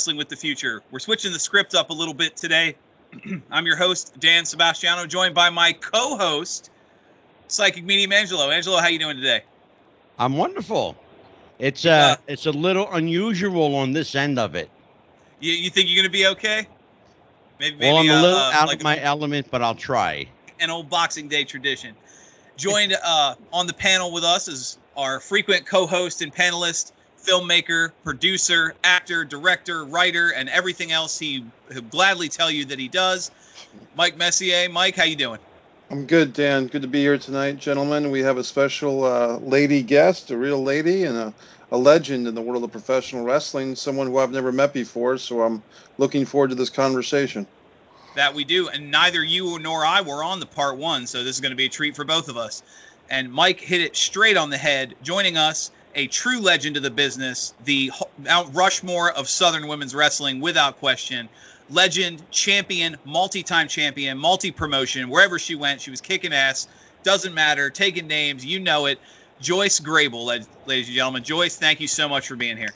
Wrestling with the Future. We're switching the script up a little bit today. I'm your host, Dan Sebastiano, joined by my co-host, Psychic Medium Angelo. Angelo, how you doing today? I'm wonderful. It's uh, it's a little unusual on this end of it. You, you think you're gonna be okay? Maybe, maybe well, I'm a little uh, out like of my a, element, but I'll try. An old Boxing Day tradition. Joined uh, on the panel with us is our frequent co-host and panelist, filmmaker, producer, actor, director, writer, and everything else he gladly tell you that he does. Mike Messier. Mike, how you doing? I'm good, Dan. Good to be here tonight, gentlemen. We have a special uh, lady guest, a real lady, and a, a legend in the world of professional wrestling, someone who I've never met before. So I'm looking forward to this conversation. That we do, and neither you nor I were on the part one, so this is going to be a treat for both of us. And Mike hit it straight on the head. Joining us a true legend of the business, the Mount Rushmore of Southern women's wrestling, without question. Legend, champion, multi time champion, multi promotion. Wherever she went, she was kicking ass. Doesn't matter, taking names, you know it. Joyce Grable, ladies and gentlemen. Joyce, thank you so much for being here.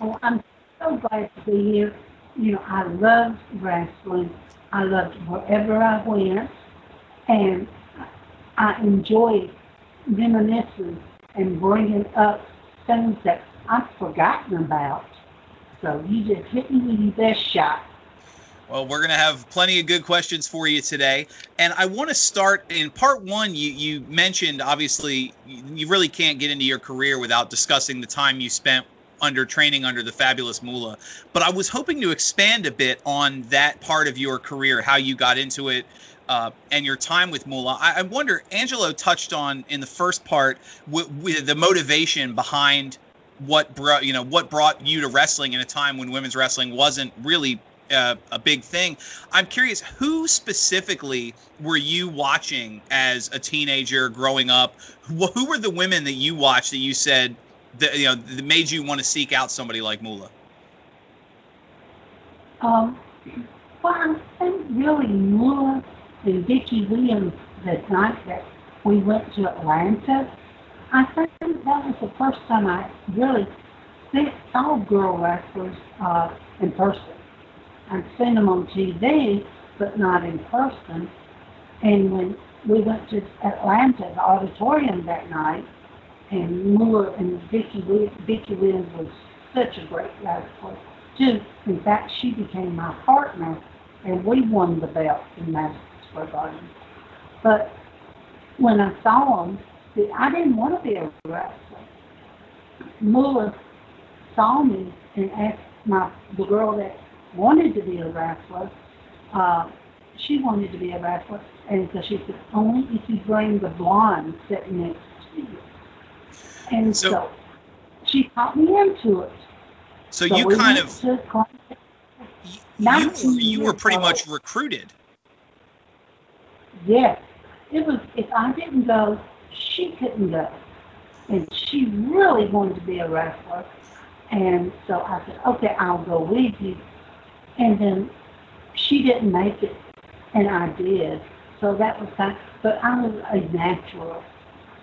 Oh, I'm so glad to be here. You know, I loved wrestling. I loved wherever I went. And I enjoyed reminiscing and bringing up things that I've forgotten about. So you just hit me with your best shot. Well, we're going to have plenty of good questions for you today. And I want to start in part one. You, you mentioned, obviously, you really can't get into your career without discussing the time you spent under training under the fabulous Moolah. But I was hoping to expand a bit on that part of your career, how you got into it, uh, and your time with Moolah. I, I, wonder, Angelo touched on in the first part with, the motivation behind what brought you know what brought you to wrestling in a time when women's wrestling wasn't really uh, a big thing. I'm curious, who specifically were you watching as a teenager growing up? Who, who were the women that you watched that you said that you know that made you want to seek out somebody like Moolah? Um, well, I think really Moolah and Vicki Williams that night we went to Atlanta. I think that was the first time I really saw girl wrestlers uh, in person. I'd seen them on TV, but not in person. And when we went to Atlanta, the auditorium that night, and Moolah and Vicki, Vicki Williams was such a great wrestler, too. In fact, she became my partner, and we won the belt in Madison Square Garden. But when I saw them, see, I didn't want to be a wrestler. Moolah saw me and asked my the girl that wanted to be a wrestler. Uh, she wanted to be a wrestler, and so she said, only if you bring the blonde sitting next to you. And so, so she taught me into it. So, so you kind of you, you were pretty much recruited. Yes, it was. If I didn't go, she couldn't go, and she really wanted to be a wrestler. And so I said, okay, I'll go with you. And then she didn't make it, and I did. So that was fine. But I was a natural.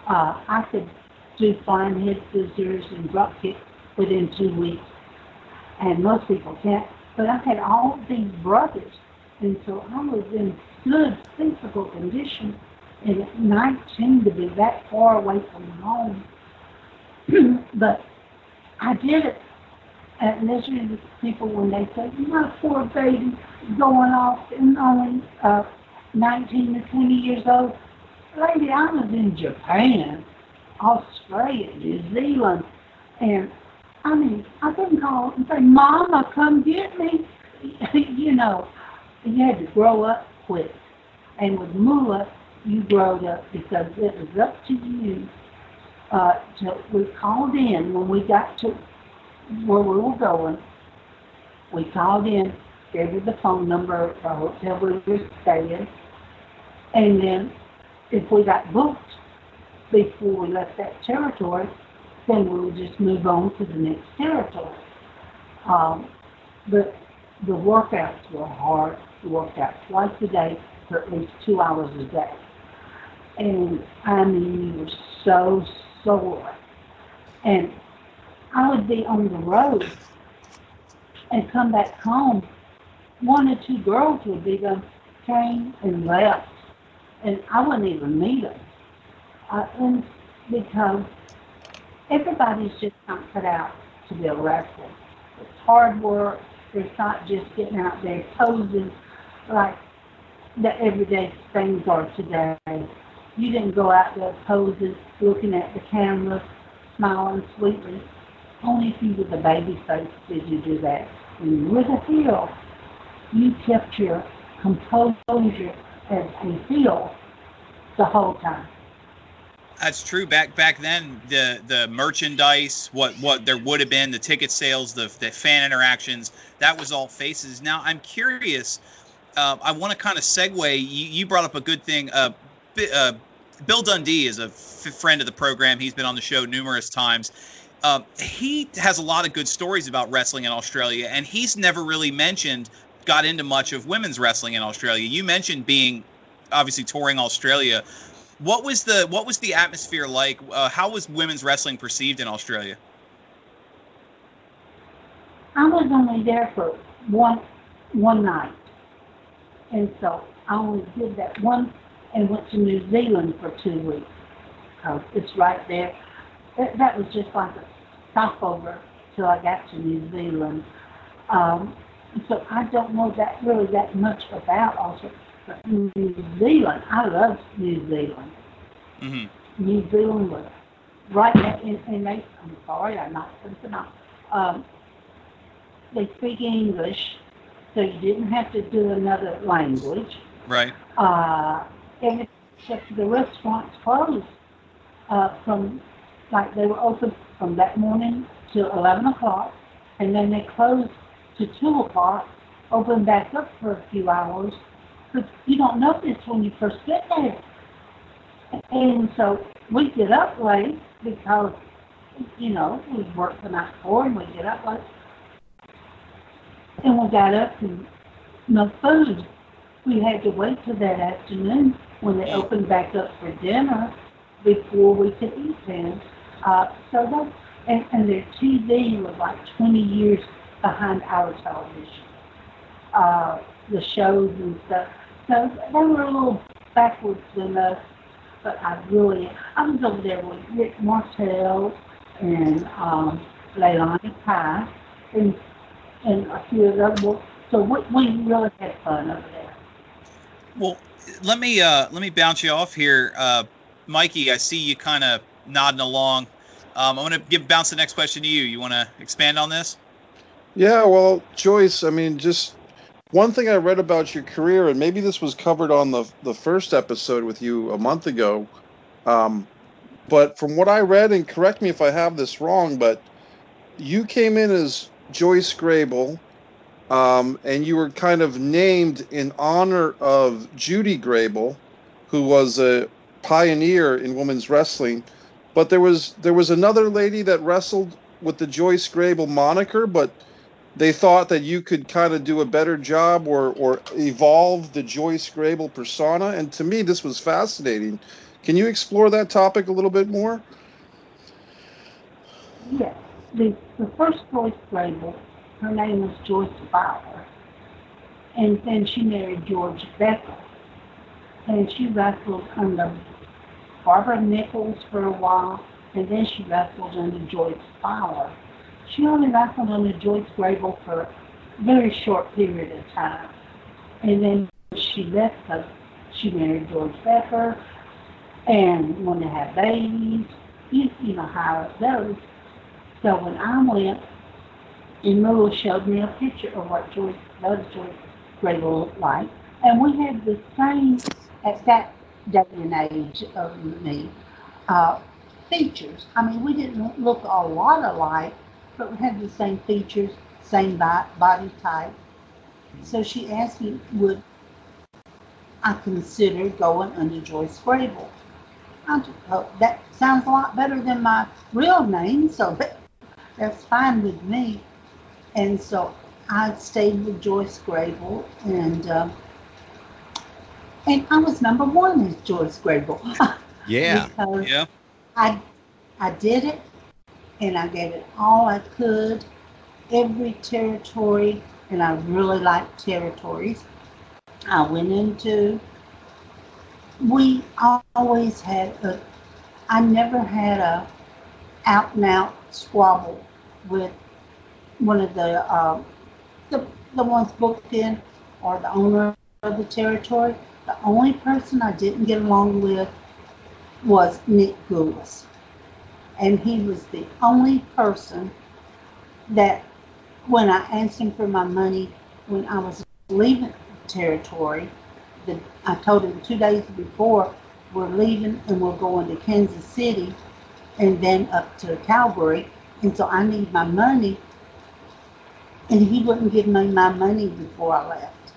Uh, I could do flying head scissors and drop kick within two weeks, and most people can't. But I had all these brothers, and so I was in good physical condition. And at 19 to be that far away from home, but I did it and listening to people when they say, my poor baby going off and only uh, 19 to 20 years old. Lady, I was in Japan, Australia, New Zealand, and I mean, I couldn't call and say, Mama, come get me. you know, you had to grow up quick. And with Moolah, you growed up because it was up to you. Uh, to, we called in when we got to where we were going. We called in, gave her the phone number of the hotel we were staying, and then if we got booked before we left that territory, then we would just move on to the next territory. Um, but the workouts were hard. workouts, twice a day for at least two hours a day. And I mean, we were so sore. And I would be on the road and come back home, one or two girls would be done, came and left, and I wouldn't even meet them. Uh, and because everybody's just not cut out to be a wrestler. It's hard work. It's not just getting out there posing like the everyday things are today. You didn't go out there posing, looking at the camera, smiling sweetly. Only if you were the baby face did you do that. When you were heel, you kept your composure as a heel the whole time. That's true. Back back then, the the merchandise, what what there would have been, the ticket sales, the the fan interactions, that was all faces. Now I'm curious. Uh, I want to kind of segue. You, you brought up a good thing. Uh, uh, Bill Dundee is a f- friend of the program. He's been on the show numerous times. Uh, he has a lot of good stories about wrestling in Australia, and he's never really mentioned, got into much of women's wrestling in Australia. You mentioned being obviously touring Australia. What was the what was the atmosphere like? Uh, how was women's wrestling perceived in Australia? I was only there for one one night, and so I only did that one and went to New Zealand for two weeks. Cause it's right there. That, that was just like a stopover till I got to New Zealand. Um, so I don't know that really that much about Australia. But New Zealand, I love New Zealand. Mm-hmm. New Zealand was right and, and they, I'm sorry, I'm not something else. Um, they speak English, so you didn't have to do another language. Right. Uh, and except the restaurants closed uh, from, like, they were open from that morning till 11 o'clock, and then they closed to 2 o'clock, opened back up for a few hours, but you don't notice when you first get there. And so we get up late because, you know, we work the night before and we get up late. And we got up and no food. We had to wait till that afternoon when they opened back up for dinner before we could eat then. Uh, so that, and, and their TV was like 20 years behind our television. Uh, the shows and stuff. So they were a little backwards than us, but I really, I was over there with Rick Martel and um, Leilani Kai and, and a few of them. Well, So we, we really had fun over there. Well, let me uh, let me bounce you off here, uh, Mikey. I see you kind of nodding along. Um, I'm going to give bounce the next question to you. You want to expand on this? Yeah, well, Joyce, I mean, just one thing I read about your career, and maybe this was covered on the the first episode with you a month ago, um, but from what I read, and correct me if I have this wrong, but you came in as Joyce Grable, um, and you were kind of named in honor of Judy Grable, who was a pioneer in women's wrestling. But there was there was another lady that wrestled with the Joyce Grable moniker, but they thought that you could kind of do a better job or or evolve the Joyce Grable persona. And to me, this was fascinating. Can you explore that topic a little bit more? Yes. The, the first Joyce Grable, her name was Joyce Fowler. And then she married George Becker. And she wrestled under Barbara Nichols for a while, and then she wrestled under Joyce Fowler. She only wrestled under Joyce Grable for a very short period of time. And then she left because she married George Becker and wanted to have babies. You, you know how it goes. So when I went, and showed me a picture of what Joyce, what Joyce Grable looked like. And we had the same, at that day and age of me, uh, features. I mean, we didn't look a lot alike, but we had the same features, same body type. So she asked me, would I consider going under Joyce Grable? I just thought, that sounds a lot better than my real name, so that, that's fine with me. And so I stayed with Joyce Grable, and uh, and I was number one with Joyce Grable. Yeah. because Yeah. I I did it, and I gave it all I could, every territory, and I really like territories. I went into, we always had a, I never had a out and out squabble with one of the, uh, the, the ones booked in or the owner of the territory. The only person I didn't get along with was Nick Gulas. And he was the only person that when I asked him for my money when I was leaving the territory, the, I told him two days before we're leaving and we're going to Kansas City and then up to Calgary. And so I need my money. And he wouldn't give me my money before I left.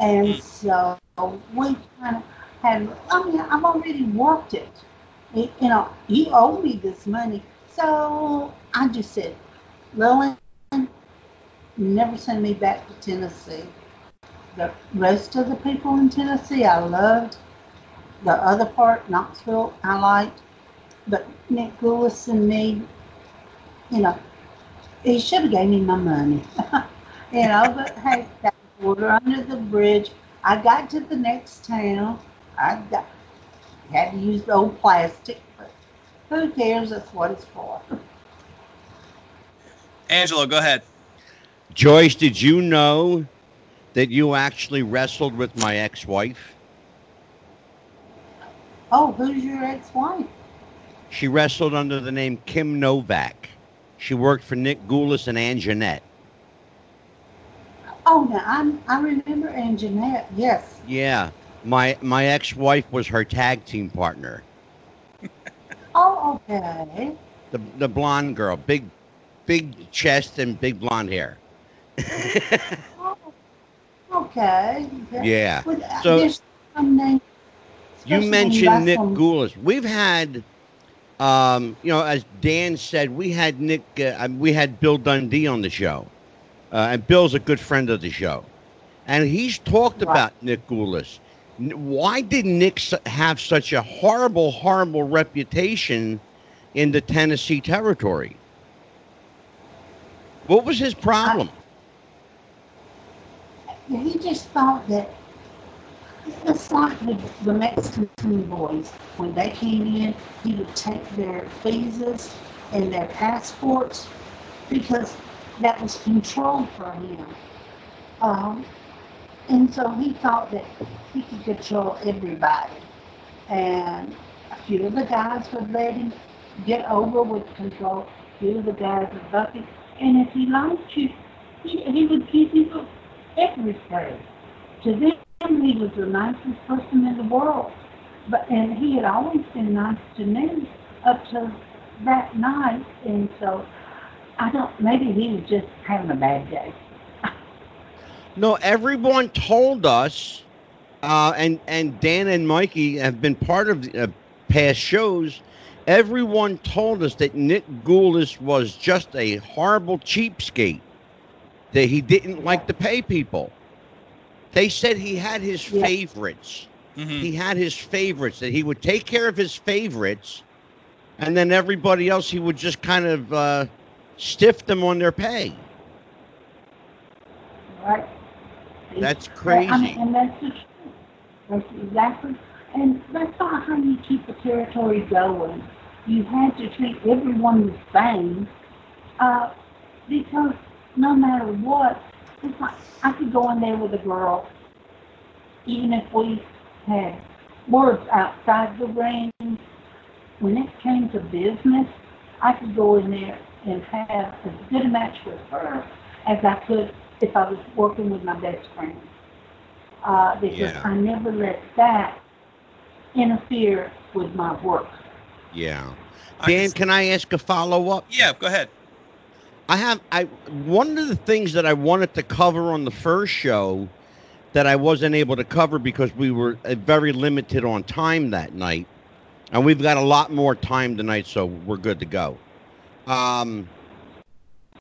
And so we kind of had, I mean, I've already worked it. You know, he owed me this money. So I just said, Lillian, never send me back to Tennessee. The rest of the people in Tennessee, I loved. The other part, Knoxville, I liked. But Nick Gulas and me, you know, he should have gave me my money. you know, but hey, that water under the bridge. I got to the next town. I got, had to use the old plastic, but who cares? That's what it's for. Angelo, go ahead. Joyce, did you know that you actually wrestled with my ex-wife? Oh, who's your ex-wife? She wrestled under the name Kim Novak. She worked for Nick Gulas and Ann Jeanette. Oh, now I'm, I remember Aunt Jeanette. Yes. Yeah, my my ex-wife was her tag team partner. Oh, okay. The the blonde girl, big big chest and big blonde hair. Oh, okay. yeah. Uh, So-. You mentioned Nick from- Gulas. We've had, um, you know, as Dan said, we had Nick, uh, we had Bill Dundee on the show, uh, and Bill's a good friend of the show, and he's talked Right. about Nick Gulas. Why did Nick have such a horrible, horrible reputation in the Tennessee territory? What was his problem? He just thought that it's like the, the Mexican boys. When they came in, he would take their visas and their passports because that was control for him. Um, and so he thought that he could control everybody. And a few of the guys would let him get over with control. A few of the guys would buck him. And if he liked you, he, he would give you everything. To them, he was the nicest person in the world. But and he had always been nice to me up to that night. And so I don't. Maybe he was just having a bad day. No, everyone told us, uh, and and Dan and Mikey have been part of the, uh, past shows. Everyone told us that Nick Gulas was just a horrible cheapskate. That he didn't like to pay people. They said he had his Yeah. favorites. hmm He had his favorites that he would take care of his favorites, and then everybody else he would just kind of uh, stiff them on their pay. Right? That's I crazy. mean, and that's the truth. That's exactly, and that's not how you keep a territory going. You had to treat everyone the same, uh, because no matter what, it's like I could go in there with a girl, even if we had words outside the ring. When it came to business, I could go in there and have as good a match with her as I could if I was working with my best friend. Uh, because Yeah. I never let that interfere with my work. yeah. I Dan, just- can I ask a follow up? yeah, go ahead. I have I one of the things that I wanted to cover on the first show that I wasn't able to cover because we were uh, very limited on time that night, and we've got a lot more time tonight, so we're good to go. Um,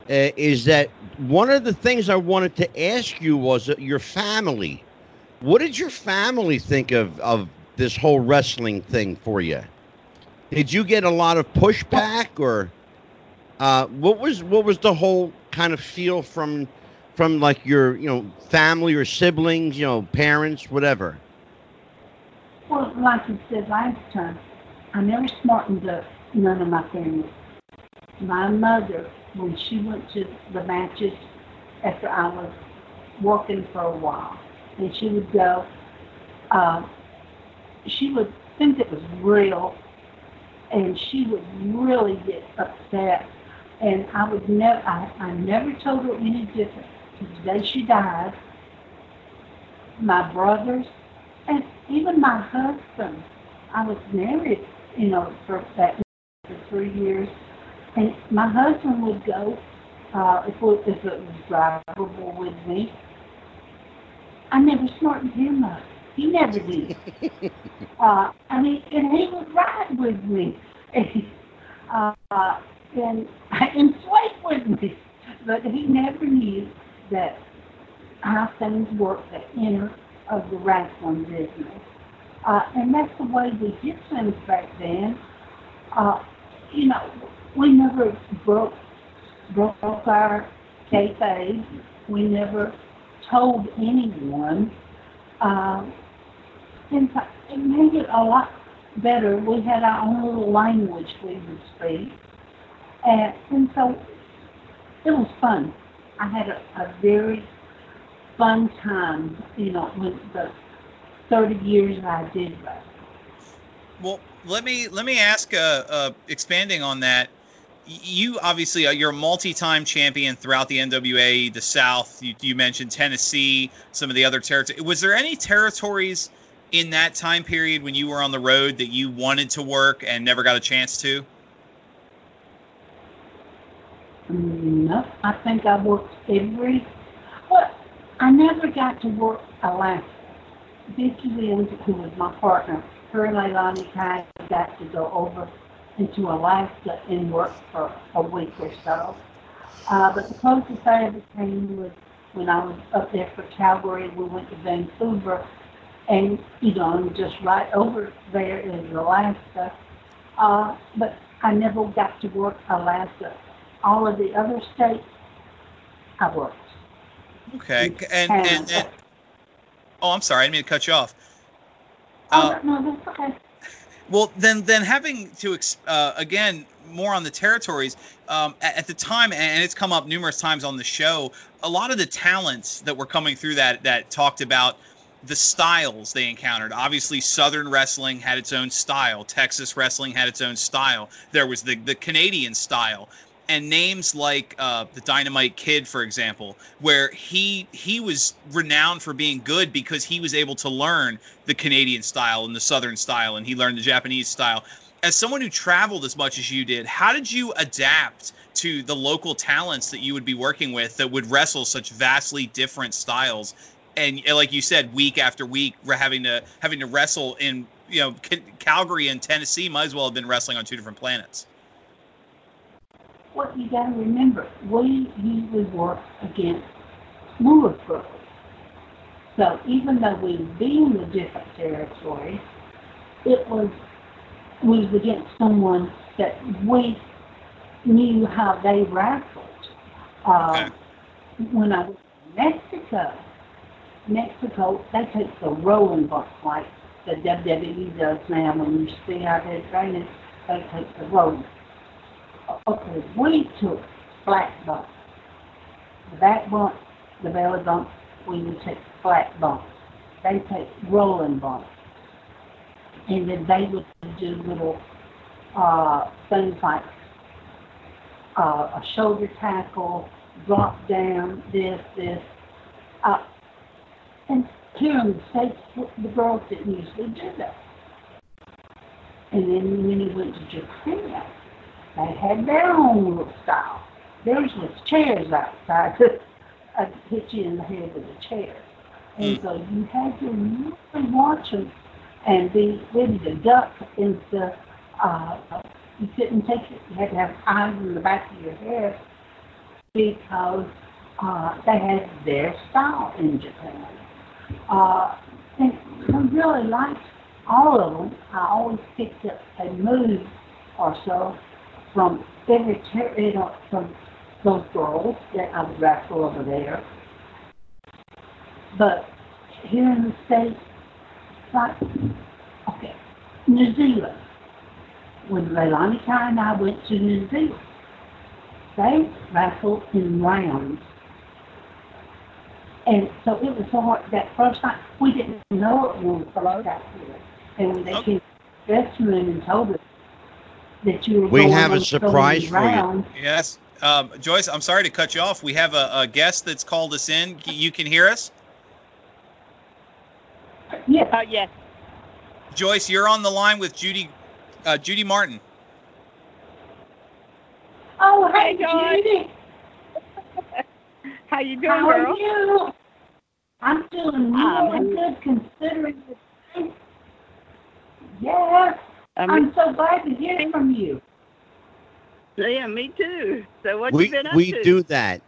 uh, is that one of the things I wanted to ask you was uh, your family? What did your family think of of this whole wrestling thing for you? Did you get a lot of pushback or? Uh, what was what was the whole kind of feel from from like your you know family or siblings, you know, parents, whatever? Well, like I said last time, I never smartened up none of my family. My mother, when she went to the matches after I was working for a while, and she would go, uh, she would think it was real, and she would really get upset. And I would never, I, I never told her any different. The day she died, my brothers, and even my husband, I was married, you know, for that for three years, and my husband would go uh, if, it, if it was drivable with me. I never smartened him up. He never did. uh, I mean, and he would ride with me, uh, and and sleep with me, but he never knew that how things work, the inner of the wrestling business. Uh, and that's the way we did things back then. Uh, you know, we never broke broke our kayfabe. We never told anyone. Um, in fact, it made it a lot better. We had our own little language we would speak. And, and so it was fun. I had a, a very fun time, you know, with the 30 years I did wrestling. Well, let me let me ask, uh, uh, expanding on that. You obviously uh, you're a multi-time champion throughout the NWA, the South. You, you mentioned Tennessee, some of the other territories. Was there any territories in that time period when you were on the road that you wanted to work and never got a chance to? No, I think I worked every. Well, I never got to work Alaska. Vicky Williams, who was my partner, her and Leilani Kai got to go over into Alaska and work for a week or so. Uh, but the closest I ever came was when I was up there for Calgary. We went to Vancouver, and you know, just right over there is Alaska. Uh, but I never got to work Alaska. All of the other states, I worked. Okay, and and, and oh, I'm sorry, I didn't mean to cut you off. Oh, uh, no, that's okay. Well, then, then having to uh, again more on the territories um, at, at, the time, and it's come up numerous times on the show. A lot of the talents that were coming through that that talked about the styles they encountered. Obviously, Southern wrestling had its own style. Texas wrestling had its own style. There was the the Canadian style and names like uh, the Dynamite Kid, for example, where he he was renowned for being good because he was able to learn the Canadian style and the Southern style, and he learned the Japanese style. As someone who traveled as much as you did, how did you adapt to the local talents that you would be working with that would wrestle such vastly different styles? And like you said, week after week, having to having to wrestle in you know Calgary and Tennessee might as well have been wrestling on two different planets what you got to remember, we usually work against Louisville. So even though we in the different territories, it was we was against someone that we knew how they wrestled. Uh, okay. When I was in Mexico, Mexico, they take the rolling bumps like the WWE does now. When you see how they're training, they take the rolling okay, we took flat bumps. The back bump, the belly bump, we would take flat bumps. They take rolling bumps. And then they would do little uh, things like uh, a shoulder tackle, drop down, this, this. Uh, and here in the States, the girls didn't usually do that. And then when you went to Japan, they had their own little style. Theirs was chairs outside uh, hit you in the head with a chair. And mm. so you had to really watch them and be ready to duck into, uh, you couldn't take it, you had to have eyes in the back of your head because uh, they had their style in Japan. Uh, and I really liked all of them. I always picked up a move or so from every ter- you know, from those girls that I would wrestle over there. But here in the States, like, okay, New Zealand. When Leilani Kai and I went to New Zealand, they wrestled in rounds. And so it was so hard, that first time, we didn't know it when we first got here. And when they Okay. came to the dressing room and told us that you were We going have a surprise many for you. Yes. Um, Joyce, I'm sorry to cut you off. We have a, a guest that's called us in. You can hear us? Yes, Oh, yes. Joyce, you're on the line with Judy uh, Judy Martin. Oh, hey, Hey, Joy. Judy. How you doing, How are girl? you? I'm doing Um, really good considering the thing. Yes, Um, I'm so glad to hear from you. yeah, me too. So what we you been up we to? We do that.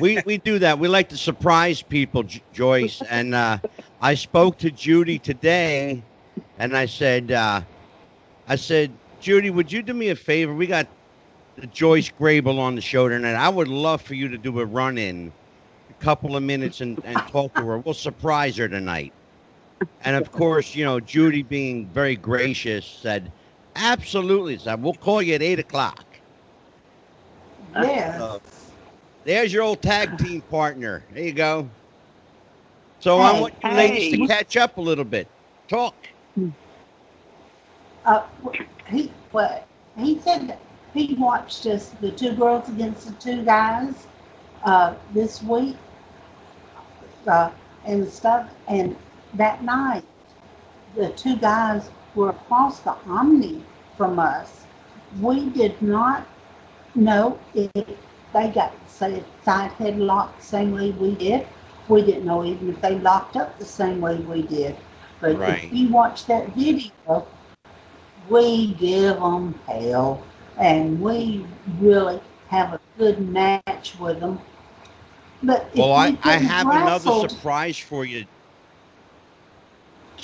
we we do that. We like to surprise people, J- Joyce. And uh, I spoke to Judy today, and I said, uh, I said, Judy, would you do me a favor? We got Joyce Grable on the show tonight. I would love for you to do a run in, a couple of minutes, and, and talk to her. We'll surprise her tonight. And of course, you know, Judy being very gracious said, absolutely. Said, we'll call you at eight o'clock. Yes. Uh, There's your old tag team partner. There you go. So I want you ladies to catch up a little bit. Talk. Uh, he, well, he said that he watched us, the two girls against the two guys, uh, this week, uh, and stuff, and that night, the two guys were across the Omni from us. We did not know if they got side headlocked the same way we did. We didn't know even if they locked up the same way we did. But Right. if you watch that video, we give them hell, and we really have a good match with them. But Well, we I, I have another surprise for you.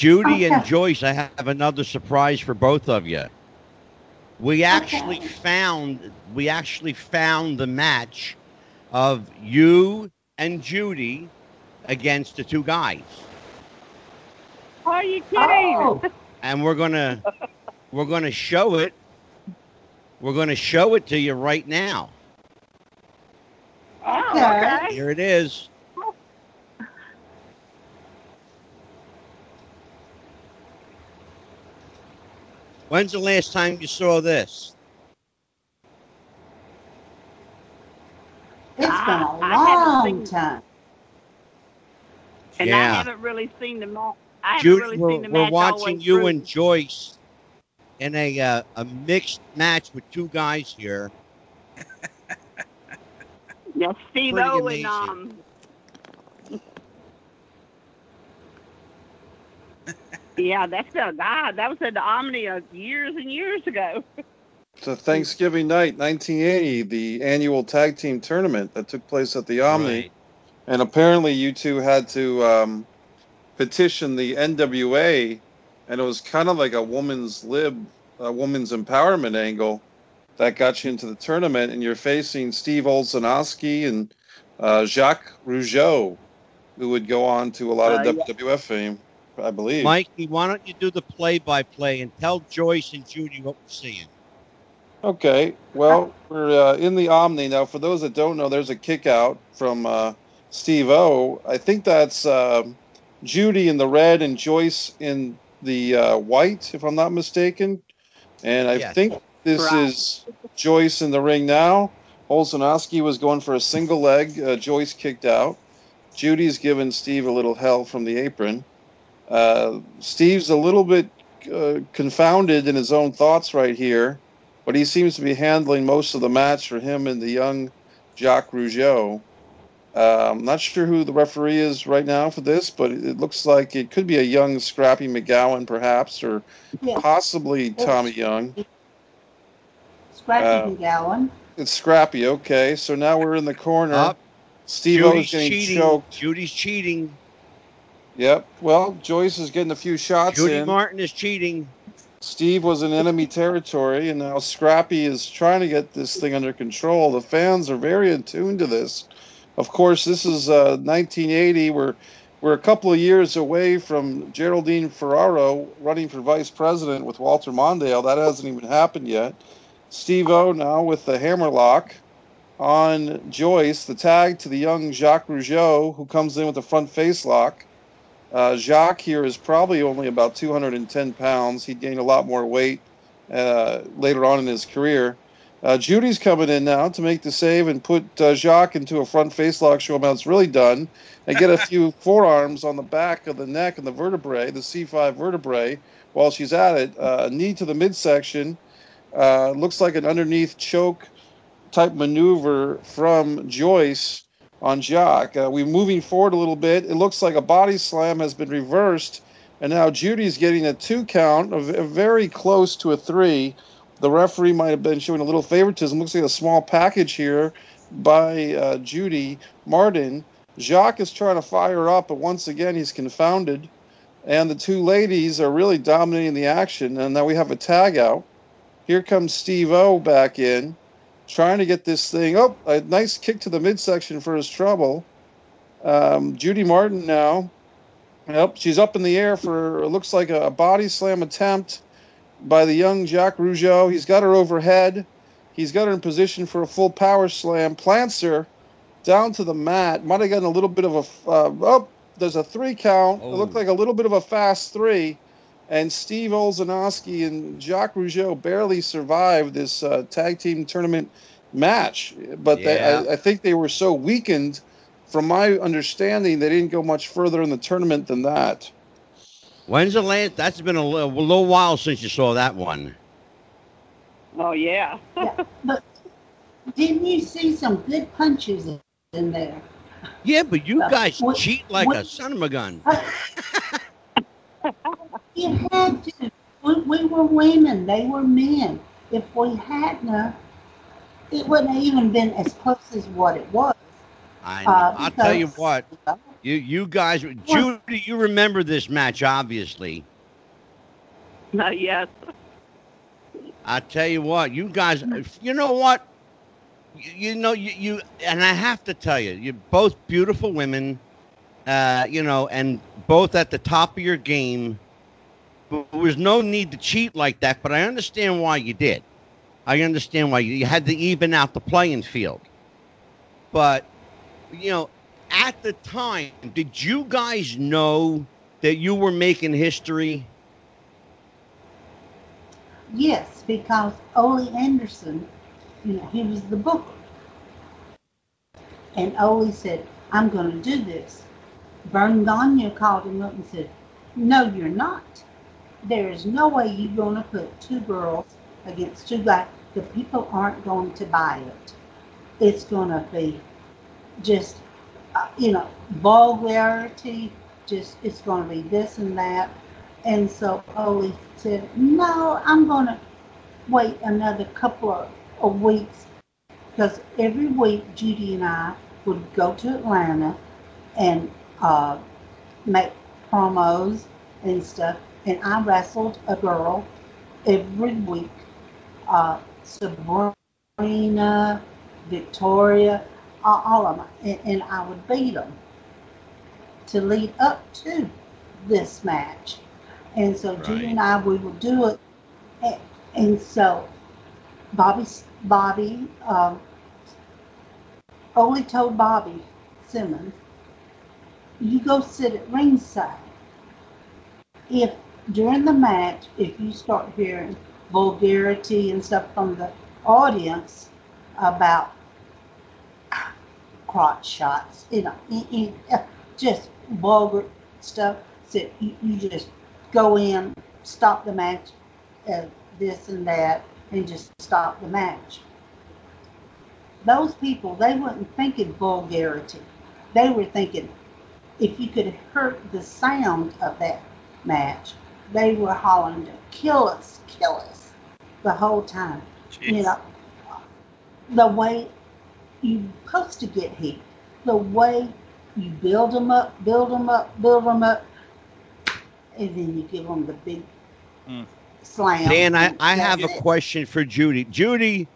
Judy and Joyce, I have another surprise for both of you. We actually Okay. found we actually found the match of you and Judy against the two guys. Are you kidding? Oh, and we're gonna we're gonna show it. We're gonna show it to you right now. Oh, Okay. okay. Here it is. When's the last time you saw this? It's been a long time. And I haven't really seen the match. I haven't Judy, really we're, seen the we're watching all the way you through. and Joyce in a uh, a mixed match with two guys here. Yeah, Steve O and um. Yeah, that's the God. That was at the Omni uh, years and years ago. So Thanksgiving night, 1980, the annual tag team tournament that took place at the Omni, Right. and apparently you two had to um, petition the NWA, and it was kind of like a woman's lib, a woman's empowerment angle that got you into the tournament, and you're facing Steve Olsonoski and uh, Jacques Rougeau, who would go on to a lot Uh, of WWF fame, I believe. Mikey, why don't you do the play-by-play and tell Joyce and Judy what we're seeing? Okay, well, we're uh, in the Omni now. For those that don't know, there's a kick out from uh, Steve O. I think that's um Judy in the red and Joyce in the uh, white, if I'm not mistaken. And I Yes. think this Right. is Joyce in the ring now. Olsonoski was going for a single leg. Uh, Joyce kicked out. Judy's giving Steve a little hell from the apron. Uh, Steve's a little bit uh, confounded in his own thoughts right here but he seems to be handling most of the match for him and the young Jacques Rougeau. Uh, I'm not sure who the referee is right now for this, but it looks like it could be a young Scrappy McGowan, perhaps, or Yeah. possibly Tommy Young. Scrappy Uh, McGowan. It's Scrappy. Okay, so now we're in the corner. Up. Steve O's getting cheating. choked. Judy's cheating. Yep. Well, Joyce is getting a few shots Judy in. Martin is cheating. Steve was in enemy territory, and now Scrappy is trying to get this thing under control. The fans are very attuned to this. Of course, this is uh, 1980. We're we're a couple of years away from Geraldine Ferraro running for vice president with Walter Mondale. That hasn't even happened yet. Steve O now with the hammerlock on Joyce, the tag to the young Jacques Rougeau, who comes in with the front face lock. Uh, Jacques here is probably only about 210 pounds. He'd gained a lot more weight uh, later on in his career. Uh, Judy's coming in now to make the save and put uh, Jacques into a front face lock, show him how it's really done, and get a few forearms on the back of the neck and the vertebrae, the C5 vertebrae, while she's at it. Uh, knee to the midsection. Uh, looks like an underneath choke type maneuver from Joyce on Jacques. Uh, we're moving forward a little bit. It looks like a body slam has been reversed, and now Judy's getting a two count, a, a very close to a three. The referee might have been showing a little favoritism. Looks like a small package here by uh, Judy Martin. Jacques is trying to fire up, but once again he's confounded. And the two ladies are really dominating the action. And now we have a tag out. Here comes Steve O back in, trying to get this thing. Oh, a nice kick to the midsection for his trouble. Um, Judy Martin now. Yep, she's up in the air for looks like a, a body slam attempt by the young Jacques Rougeau. He's got her overhead. He's got her in position for a full power slam. Plants her down to the mat. Might have gotten a little bit of a. Uh, oh, there's a three count. Oh. It looked like a little bit of a fast three. And Steve Olsonoski and Jacques Rougeau barely survived this uh, tag team tournament match. But they, I, I think they were so weakened, from my understanding, they didn't go much further in the tournament than that. When's the last? That's been a little, a little while since you saw that one. Oh yeah. Yeah, but didn't you see some good punches in- in there? Yeah, but you Uh, guys what- cheat like what- a son of a gun. You had to. We, we were women. They were men. If we hadn't, it wouldn't have even been as close as what it was. I know. Uh, I'll tell you what. You you guys, Judy, you remember this match, obviously. Uh, yes. I tell you what, you guys, you know what? You, you know, you, you, and I have to tell you, you're both beautiful women, uh, you know, and both at the top of your game. There was no need to cheat like that, but I understand why you did. I understand why you, you had to even out the playing field. But, you know, at the time, did you guys know that you were making history? Yes, because Ole Anderson, you know, he was the booker. And Ole said, I'm going to do this. Verne Gagne called him up and said, No, you're not. There is no way you're going to put two girls against two guys. The people aren't going to buy it. It's going to be just, uh, you know, vulgarity. Just, it's going to be this and that. And so Ole said, No, I'm going to wait another couple of, of weeks because every week Judy and I would go to Atlanta and uh, make promos and stuff. And I wrestled a girl every week uh, Sabrina, Victoria, all, all of them. And, and I would beat them to lead up to this match. And so Judy and I, we would do it. And, and so Bobby, Bobby, um, only told Bobby Simmons, you go sit at ringside. If during the match, if you start hearing vulgarity and stuff from the audience about crotch shots, you know, just vulgar stuff, so you, you just go in, stop the match, uh, this and that, and just stop the match. Those people, they weren't thinking vulgarity. They were thinking if you could hurt the sound of that match, they were hollering to kill us, kill us the whole time. You know, the way you're supposed to get hit, the way you build them up, build them up, build them up, and then you give them the big Mm. slam. Dan, I, and I have that's a question for Judy. Judy,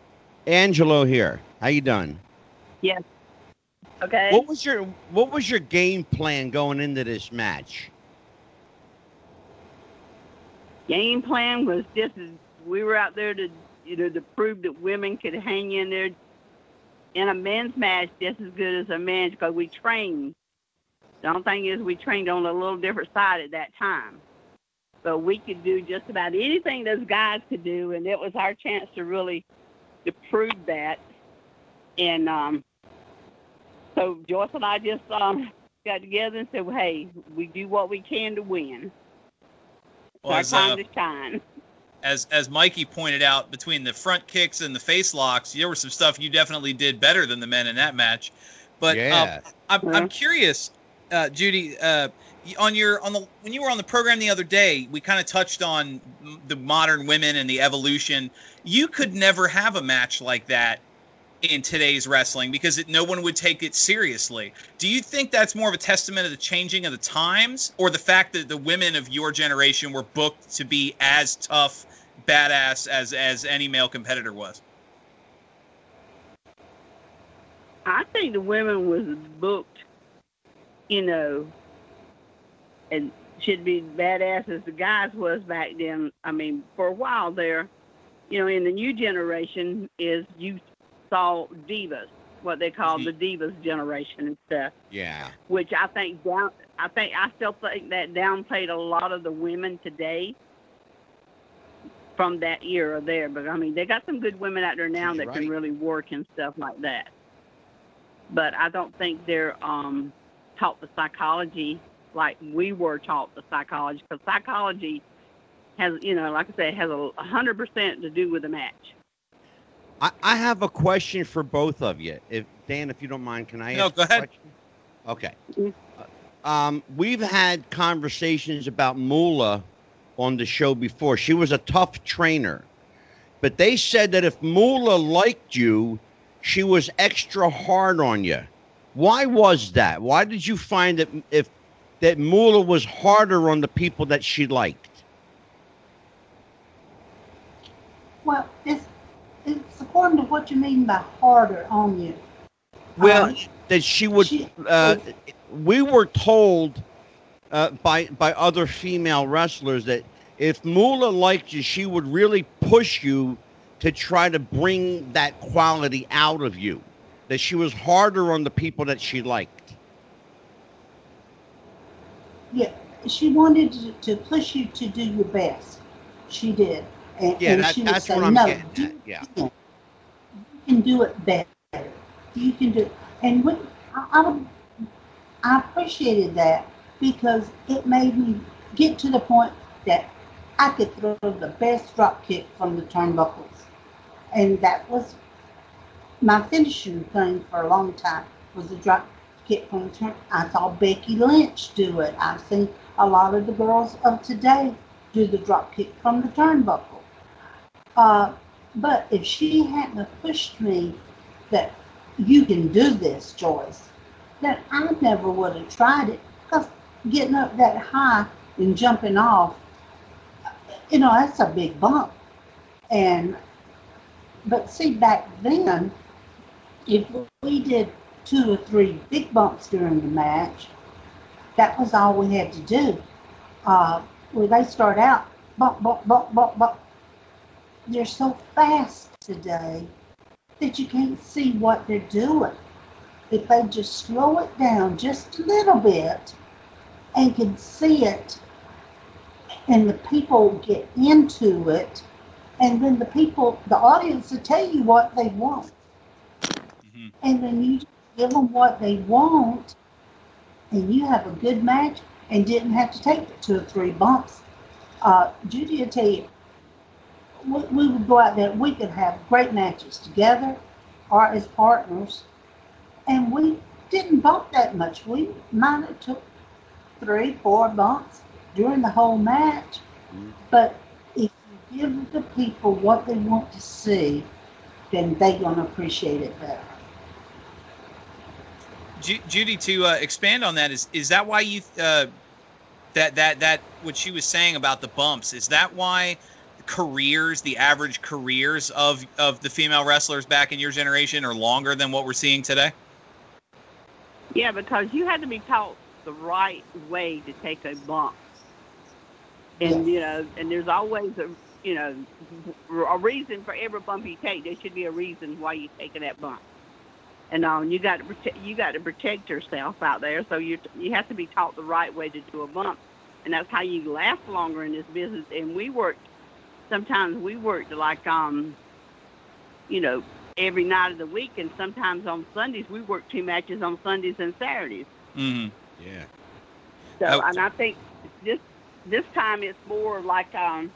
Angelo here. How you done? Yes. Okay. What was your What was your game plan going into this match? Game plan was just as we were out there to you know to prove that women could hang in there in a men's match just as good as a men's because we trained. The only thing is we trained on a little different side at that time. But we could do just about anything those guys could do, and it was our chance to really to prove that. And um, so Joyce and I just um, got together and said, well, "Hey, we do what we can to win. It's Well, our as, uh, to shine." as as Mikey pointed out, between the front kicks and the face locks, there was some stuff you definitely did better than the men in that match. But yeah, um, I'm, Yeah. I'm curious, uh, Judy, uh, on your on the when you were on the program the other day, we kind of touched on m- the modern women and the evolution. You could never have a match like that in today's wrestling because it, no one would take it seriously. Do you think that's more of a testament of the changing of the times, or the fact that the women of your generation were booked to be as tough, badass as as any male competitor was? I think the women was booked, you know, and should be badass as the guys was back then. I mean, for a while there, you know, in the new generation is you saw divas, what they call the divas generation and stuff, yeah. which I think down. I think I still think that downplayed a lot of the women today from that era there. But I mean, they got some good women out there now She's that right. can really work and stuff like that. But I don't think they're um, taught the psychology like we were taught the psychology because psychology has, you know, like I said, has a hundred percent to do with the match. I, I have a question for both of you. If Dan, if you don't mind, can I No, ask go a ahead. question? Okay. Mm. Um, we've had conversations about Moolah on the show before. She was a tough trainer, but they said that if Moolah liked you, she was extra hard on you. Why was that? Why did you find that if that Moolah was harder on the people that she liked? Well, it's it's according to what you mean by harder on you. Well, Um, that she would. she- uh, we were told uh, by by other female wrestlers that if Moolah liked you, she would really push you to try to bring that quality out of you. That she was harder on the people that she liked. Yeah, she wanted to, to push you to do your best. She did. And, Yeah, and that, that's say, what I'm no, getting at. Yeah. Can do it better. You can do it. And when, I, I, I appreciated that because it made me get to the point that I could throw the best drop kick from the turnbuckles. And that was my finishing thing for a long time was the drop kick from the turn. I saw Becky Lynch do it. I've seen a lot of the girls of today do the drop kick from the turnbuckle. Uh, but if she hadn't pushed me that you can do this, Joyce, then I never would have tried it. Because getting up that high and jumping off, you know, that's a big bump. And but see, back then, if we did two or three big bumps during the match, that was all we had to do. Uh, where they start out, bump, bump, bump, bump, bump. They're so fast today that you can't see what they're doing. If they just slow it down just a little bit and can see it, and the people get into it, and then the people, the audience will tell you what they want. Mhm. And then you give them what they want, and you have a good match and didn't have to take the two or three bumps. Uh, Judy will tell you, we, we would go out there, we could have great matches together or as partners, and we didn't bump that much. We might have took three, four bumps during the whole match, Mhm. but if you give the people what they want to see, then they're going to appreciate it better. Judy, to uh, expand on that, is is that why you uh, that that that what she was saying about the bumps? Is that why careers, the average careers of of the female wrestlers back in your generation are longer than what we're seeing today? Yeah, because you had to be taught the right way to take a bump, and you know, and there's always a you know a reason for every bump you take. There should be a reason why you're taking that bump. And um, you got to protect you got to protect yourself out there. So you you have to be taught the right way to do a bump, and that's how you last longer in this business. And we worked sometimes we worked like um, you know, every night of the week, and sometimes on Sundays we worked two matches on Sundays and Saturdays. Mm-hmm. Yeah. So, Oh. and I think this this time it's more like um,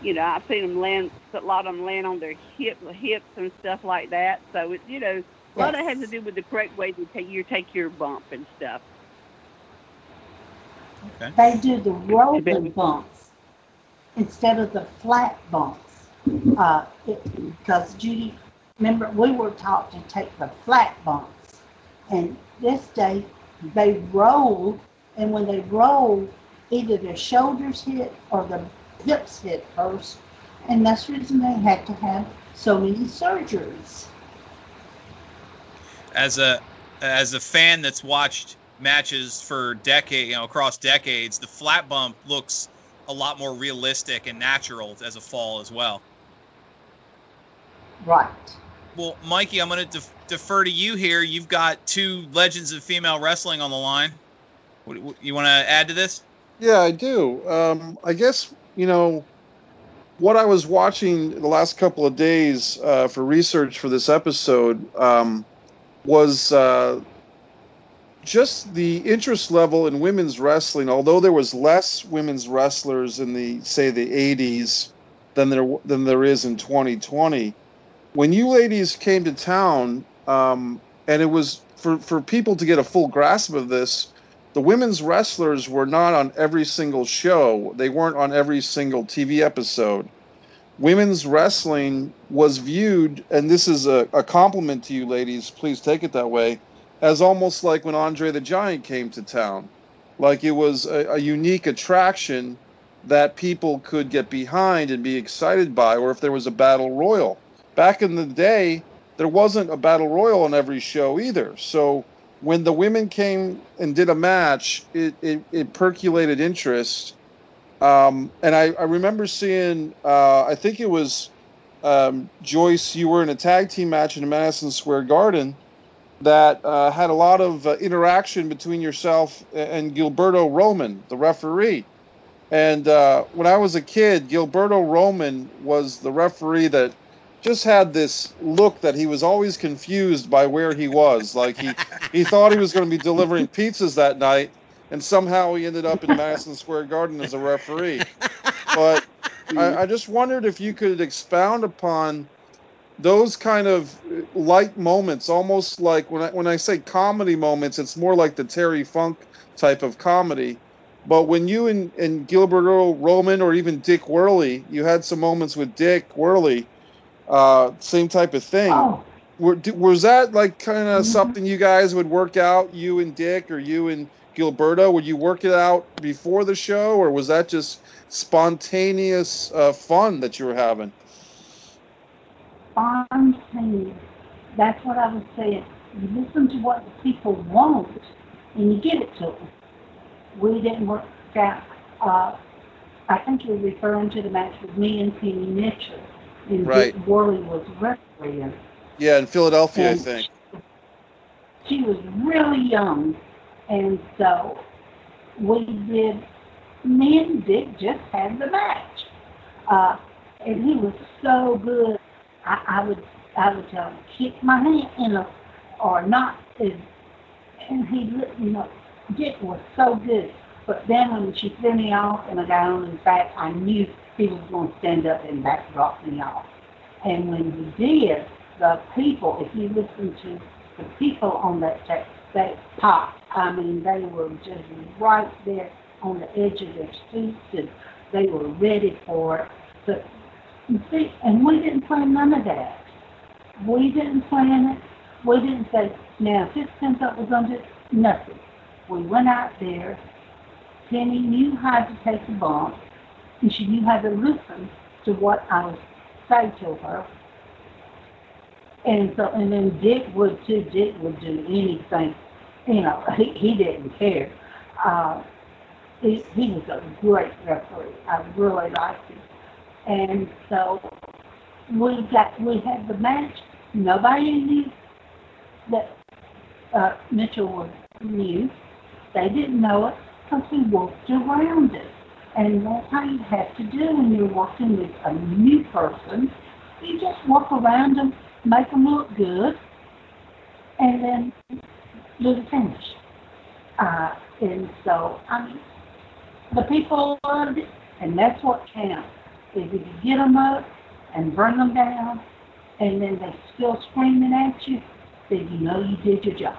you know, I've seen them land a lot of them land on their hip hips and stuff like that. So it you know, a lot of it has to do with the correct way to take you take your bump and stuff. They do the rolling bumps instead of the flat bumps. Uh, because Judy, remember, we were taught to take the flat bumps. And this day, they roll, and when they roll, either their shoulders hit or the hips hit first. And that's the reason they had to have so many surgeries. As a as a fan that's watched matches for decade, you know, across decades, the flat bump looks a lot more realistic and natural as a fall as well. Right. Well, Mikey, I'm going to def- defer to you here. You've got two legends of female wrestling on the line. What, what, you want to add to this? Yeah, I do. Um, I guess you know what I was watching the last couple of days uh, for research for this episode um, was uh, just the interest level in women's wrestling. Although there was less women's wrestlers in the say the '80s than there than there is in 2020. When you ladies came to town, um, and it was for for people to get a full grasp of this the women's wrestlers were not on every single show. They weren't on every single TV episode. Women's wrestling was viewed, and this is a, a compliment to you ladies, please take it that way, as almost like when Andre the Giant came to town. Like it was a, a unique attraction that people could get behind and be excited by, or if there was a battle royal. Back in the day, there wasn't a battle royal on every show either. So when the women came and did a match, it, it, it percolated interest. Um, and I, I remember seeing, uh, I think it was um, Joyce, you were in a tag team match in Madison Square Garden that uh, had a lot of uh, interaction between yourself and Gilberto Roman, the referee. And uh, when I was a kid, Gilberto Roman was the referee that just had this look that he was always confused by where he was. Like he, he thought he was going to be delivering pizzas that night, and somehow he ended up in Madison Square Garden as a referee. But I, I just wondered if you could expound upon those kind of light moments, almost like when I when I say comedy moments, it's more like the Terry Funk type of comedy. But when you and, and Gilberto Roman or even Dick Woehrle, you had some moments with Dick Woehrle, uh, same type of thing. Oh, Were, was that like kind of Mhm. something you guys would work out, you and Dick, or you and Gilberto? Would you work it out before the show, or was that just spontaneous uh, fun that you were having? Spontaneous. That's what I was saying. You listen to what the people want, and you give it to them. We didn't work out. Uh, I think you're referring to the match with me and Penny Mitchell, and Right. Dick Woehrle was refereeing. Yeah, in Philadelphia, I And think. She was really young, and so we did. Me and Dick just had the match, uh, and he was so good. I, I would I would tell him kick my hand, you know, or not. And, and he, you know, Dick was so good. But then when she threw me off and I got on his back, I knew he was going to stand up and back drop me off. And when he did, the people, if you listen to the people on that tape, they popped. I mean, they were just right there on the edge of their seats and they were ready for it. But you see, and we didn't plan none of that. We didn't plan it. We didn't say, now if this comes up, we're going to do nothing. We went out there. Penny knew how to take the bump. and she knew how to listen to what I would say to her. And so, and then Dick would too. Dick would do anything. You know, he, he didn't care. Uh, he, he was a great referee. I really liked him. And so we got we had the match. Nobody knew that uh, Mitchell was new. They didn't know it because he walked around it. And that's how you have to do when you're working with a new person. You just walk around them, make them look good, and then do the finish. Uh, and so, I mean, the people loved it, and that's what counts. If you get them up and bring them down, and then they still screaming at you, then you know you did your job.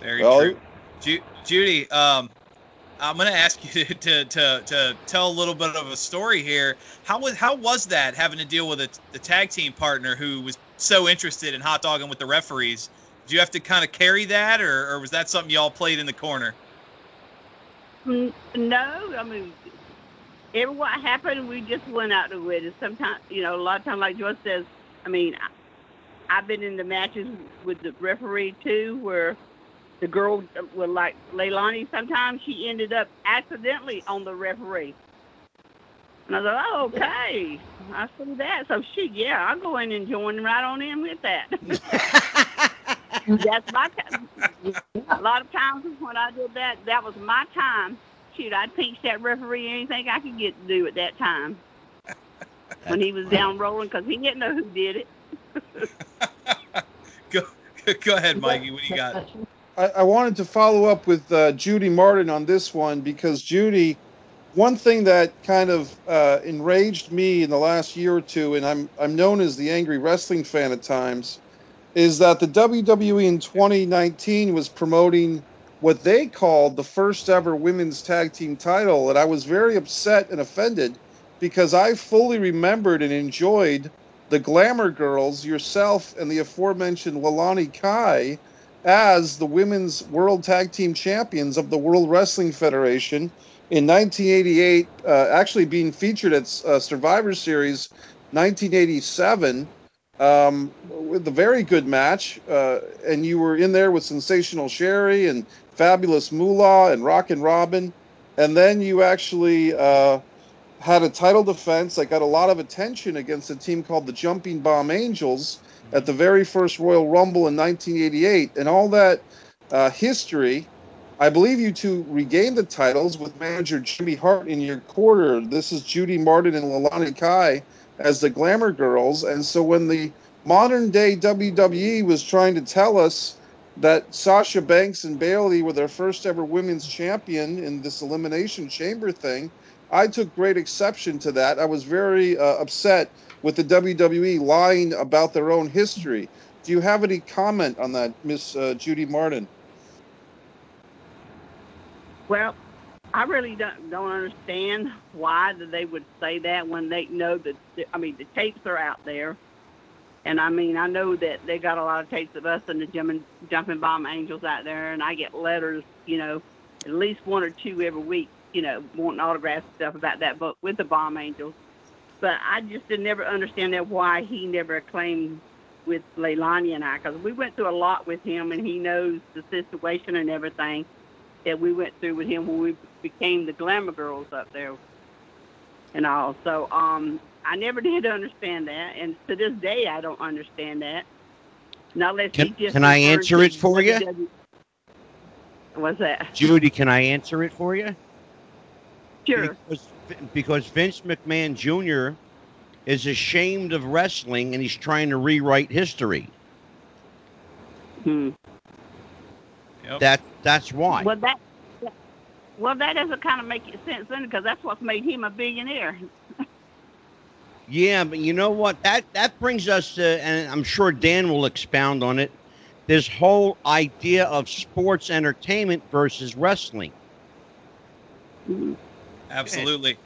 Very well, true. Ju- Judy, um, I'm going to ask you to, to, to, to, tell a little bit of a story here. How was how was that having to deal with a, a tag team partner who was so interested in hot dogging with the referees? Did you have to kind of carry that, or, or was that something y'all played in the corner? No, I mean, every what happened, we just went out to it. Sometimes, you know, a lot of times, like Joyce says, I mean, I've been in the matches with the referee too, where the girl well like Leilani sometimes she ended up accidentally on the referee. And I thought, oh, okay. I see that. So she, yeah, I'll go in and join right on in with that. That's my time. A lot of times when I did that, that was my time. Shoot, I'd pinch that referee anything I could get to do at that time. When he was down rolling, because he didn't know who did it. go, go ahead, Mikey. What do you got? I, I wanted to follow up with uh, Judy Martin on this one because Judy, one thing that kind of uh, enraged me in the last year or two, and I'm I'm known as the angry wrestling fan at times, is that the WWE in 2019 was promoting what they called the first ever women's tag team title, and I was very upset and offended because I fully remembered and enjoyed the Glamour Girls, yourself, and the aforementioned Leilani Kai as the women's world tag team champions of the World Wrestling Federation in 1988, uh, actually being featured at uh, Survivor Series 1987 um, with a very good match. Uh, and you were in there with Sensational Sherri and Fabulous Moolah and Rockin' Robin. And then you actually uh, had a title defense that got a lot of attention against a team called the Jumping Bomb Angels at the very first Royal Rumble in 1988, and all that uh, history. I believe you two regained the titles with manager Jimmy Hart in your quarter. This is Judy Martin and Leilani Kai as the Glamour Girls. And so when the modern day WWE was trying to tell us that Sasha Banks and Bayley were their first ever women's champion in this Elimination Chamber thing, I took great exception to that. I was very uh, upset with the WWE lying about their own history. Do you have any comment on that, Miss uh, Judy Martin? Well, I really don't don't understand why they would say that when they know that I mean the tapes are out there, and I mean I know that they got a lot of tapes of us and the jumping jumping bomb angels out there, and I get letters, you know, at least one or two every week, you know, wanting autograph stuff about that book with the bomb angels. But I just did never understand that why he never claimed with Leilani and I, because we went through a lot with him, and he knows the situation and everything that we went through with him when we became the glamour girls up there and all. So um, I never did understand that, and to this day I don't understand that. Now let's can, can I answer it for you? What's that? Judy, can I answer it for you? Sure. Because because Vince McMahon Jr. is ashamed of wrestling and he's trying to rewrite history. Hmm. Yep. That that's why. Well, that well, that doesn't kind of make sense then, because that's what's made him a billionaire. yeah, but you know what? That that brings us to, and I'm sure Dan will expound on it. This whole idea of sports entertainment versus wrestling. Mm-hmm. Absolutely.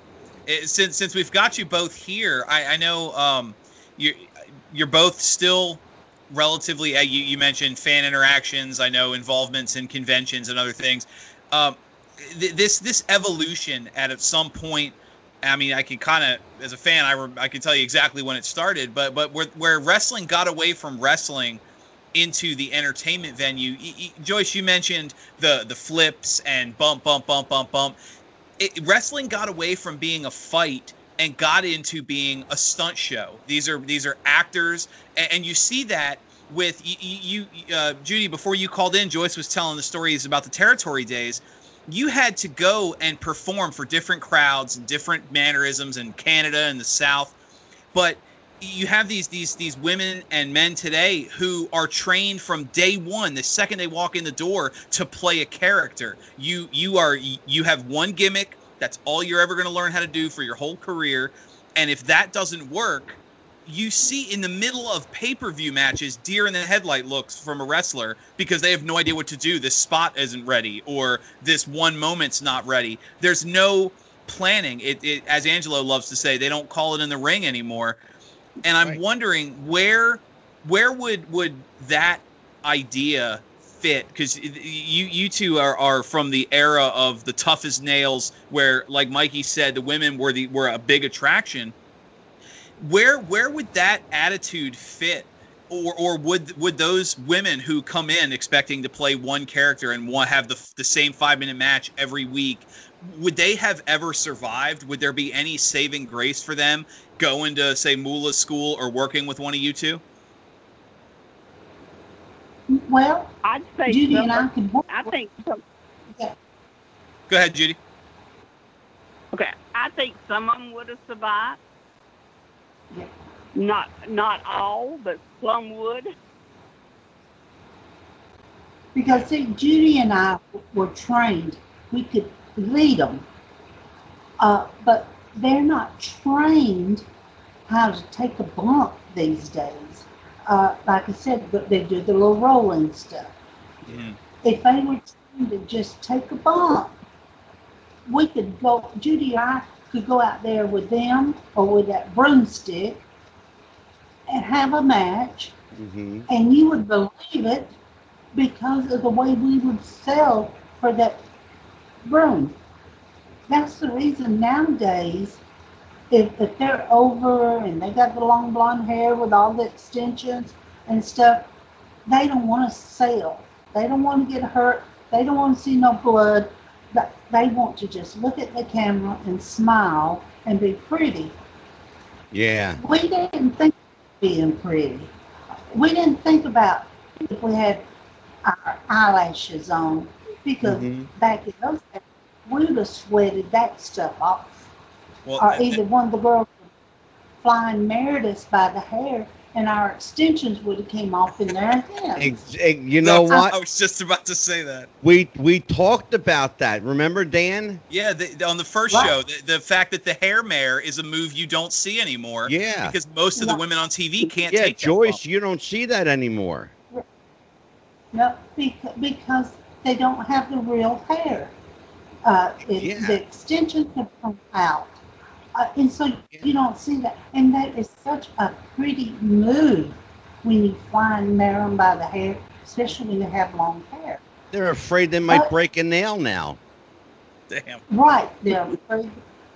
It, since since we've got you both here, I, I know um, you you're both still relatively. Uh, you, you mentioned fan interactions. I know involvements in conventions and other things. Um, th- this this evolution at some point I mean, I can kind of, as a fan, I, re- I can tell you exactly when it started, but but where, where wrestling got away from wrestling into the entertainment venue. Joyce, you mentioned the the flips and bump, bump, bump, bump, bump. It, wrestling got away from being a fight and got into being a stunt show. These are these are actors, and, and you see that with you, you uh, Judy. Before you called in, Joyce was telling the stories about the territory days you had to go and perform for different crowds and different mannerisms in Canada and the South. But you have these these these women and men today who are trained from day one the second they walk in the door to play a character you you are you have one gimmick that's all you're ever going to learn how to do for your whole career. And if that doesn't work you see in the middle of pay-per-view matches deer in the headlight looks from a wrestler because they have no idea what to do. This spot isn't ready or this one moment's not ready. There's no planning. It, it as angelo loves to say they don't call it in the ring anymore. And i'm Right. wondering where where would would that idea fit because you you two are, are from the era of the toughest nails where like mikey said the women were the were a big attraction. Where where would that attitude fit? Or or would would those women who come in expecting to play one character and want have the the same 5 minute match every week would they have ever survived? Would there be any saving grace for them going to say Moolah school or working with one of you two Well, I'd say Judy some, and I could work. I think some, go ahead Judy okay. I think some of them would have survived. Yeah. Not not all, but some would. Because see, Judy and I were trained. We could lead them. Uh, but they're not trained how to take a bump these days. Uh, like I said, they do the little rolling stuff. Mhm. If they were to just take a bump, we could go, Judy and I could go out there with them or with that broomstick and have a match hmm and you would believe it because of the way we would sell for that broom. That's the reason nowadays, if, if they're over and they got the long blonde hair with all the extensions and stuff, they don't want to sell. They don't want to get hurt. They don't want to see no blood. But They want to just look at the camera and smile and be pretty. Yeah. We didn't think being pretty. We didn't think about if we had our eyelashes on because Mhm. back in those days, we would have sweated that stuff off. Well Or either one of the girls flying Meredith by the hair and our extensions would have came off in their hands. Ex- ex- you know That's- what? I was just about to say that. We we talked about that. Remember, Dan? Yeah, the, on the first Right. show, the, the fact that the hair mare is a move you don't see anymore. Yeah. Because most of the women on TV can't Yeah, take that Joyce, bump. you don't see that anymore. No, because, because they don't have the real hair. Uh, it, Yeah. The extensions have come out. Uh, and so you don't see that. And that is such a pretty move when you fly and marry by the hair, especially when they have long hair. They're afraid they might But- break a nail now. Damn. Right, they're afraid.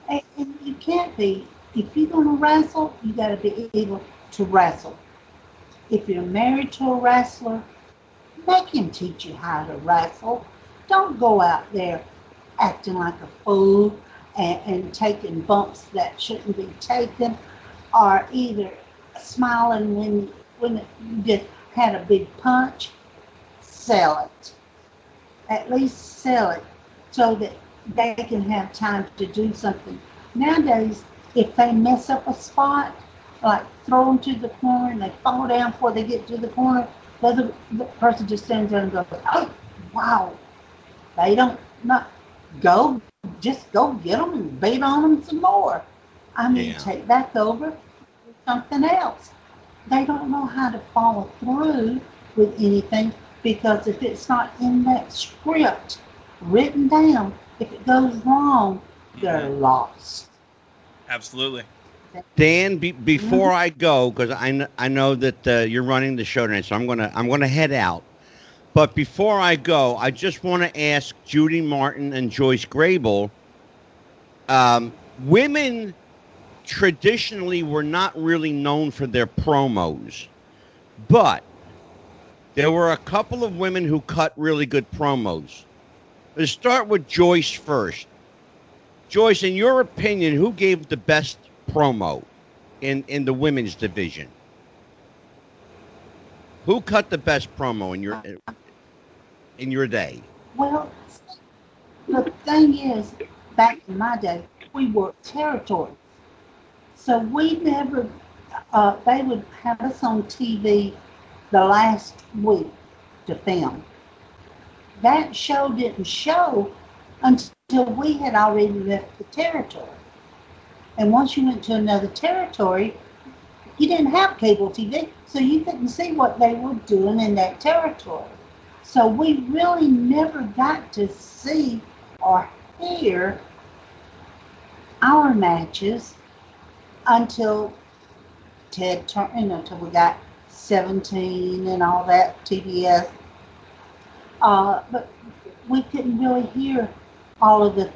And, and you can't be, if you're going to wrestle, you got to be able to wrestle. If you're married to a wrestler, make him teach you how to wrestle. Don't go out there acting like a fool and, and taking bumps that shouldn't be taken, or either smiling when when you just had a big punch. Sell it. At least sell it so that they can have time to do something. Nowadays, if they mess up a spot, like throw them to the corner and they fall down before they get to the corner, the other the person just stands there and goes, "Oh, wow!" They don't not go, just go get them and beat on them some more. I mean, Yeah. take back over, do something else. They don't know how to follow through with anything because if it's not in that script written down, if it goes wrong, they're Mhm. lost. Absolutely. Dan, be, before I go, because I, kn- I know that uh, you're running the show tonight, so I'm gonna I'm gonna head out. But before I go, I just want to ask Judy Martin and Joyce Grable. Um, women traditionally were not really known for their promos, but there were a couple of women who cut really good promos. Let's start with Joyce first. Joyce, in your opinion, who gave the best promo in, in the women's division? Who cut the best promo in your in your day? Well, the thing is, back in my day, we worked territories. So we never, uh, they would have us on TV the last week to film. That show didn't show until we had already left the territory. And once you went to another territory, you didn't have cable TV, so you couldn't see what they were doing in that territory. So we really never got to see or hear our matches until Ted Turner, you know, until we got 17 and all that, TBS. Uh, but we couldn't really hear all of the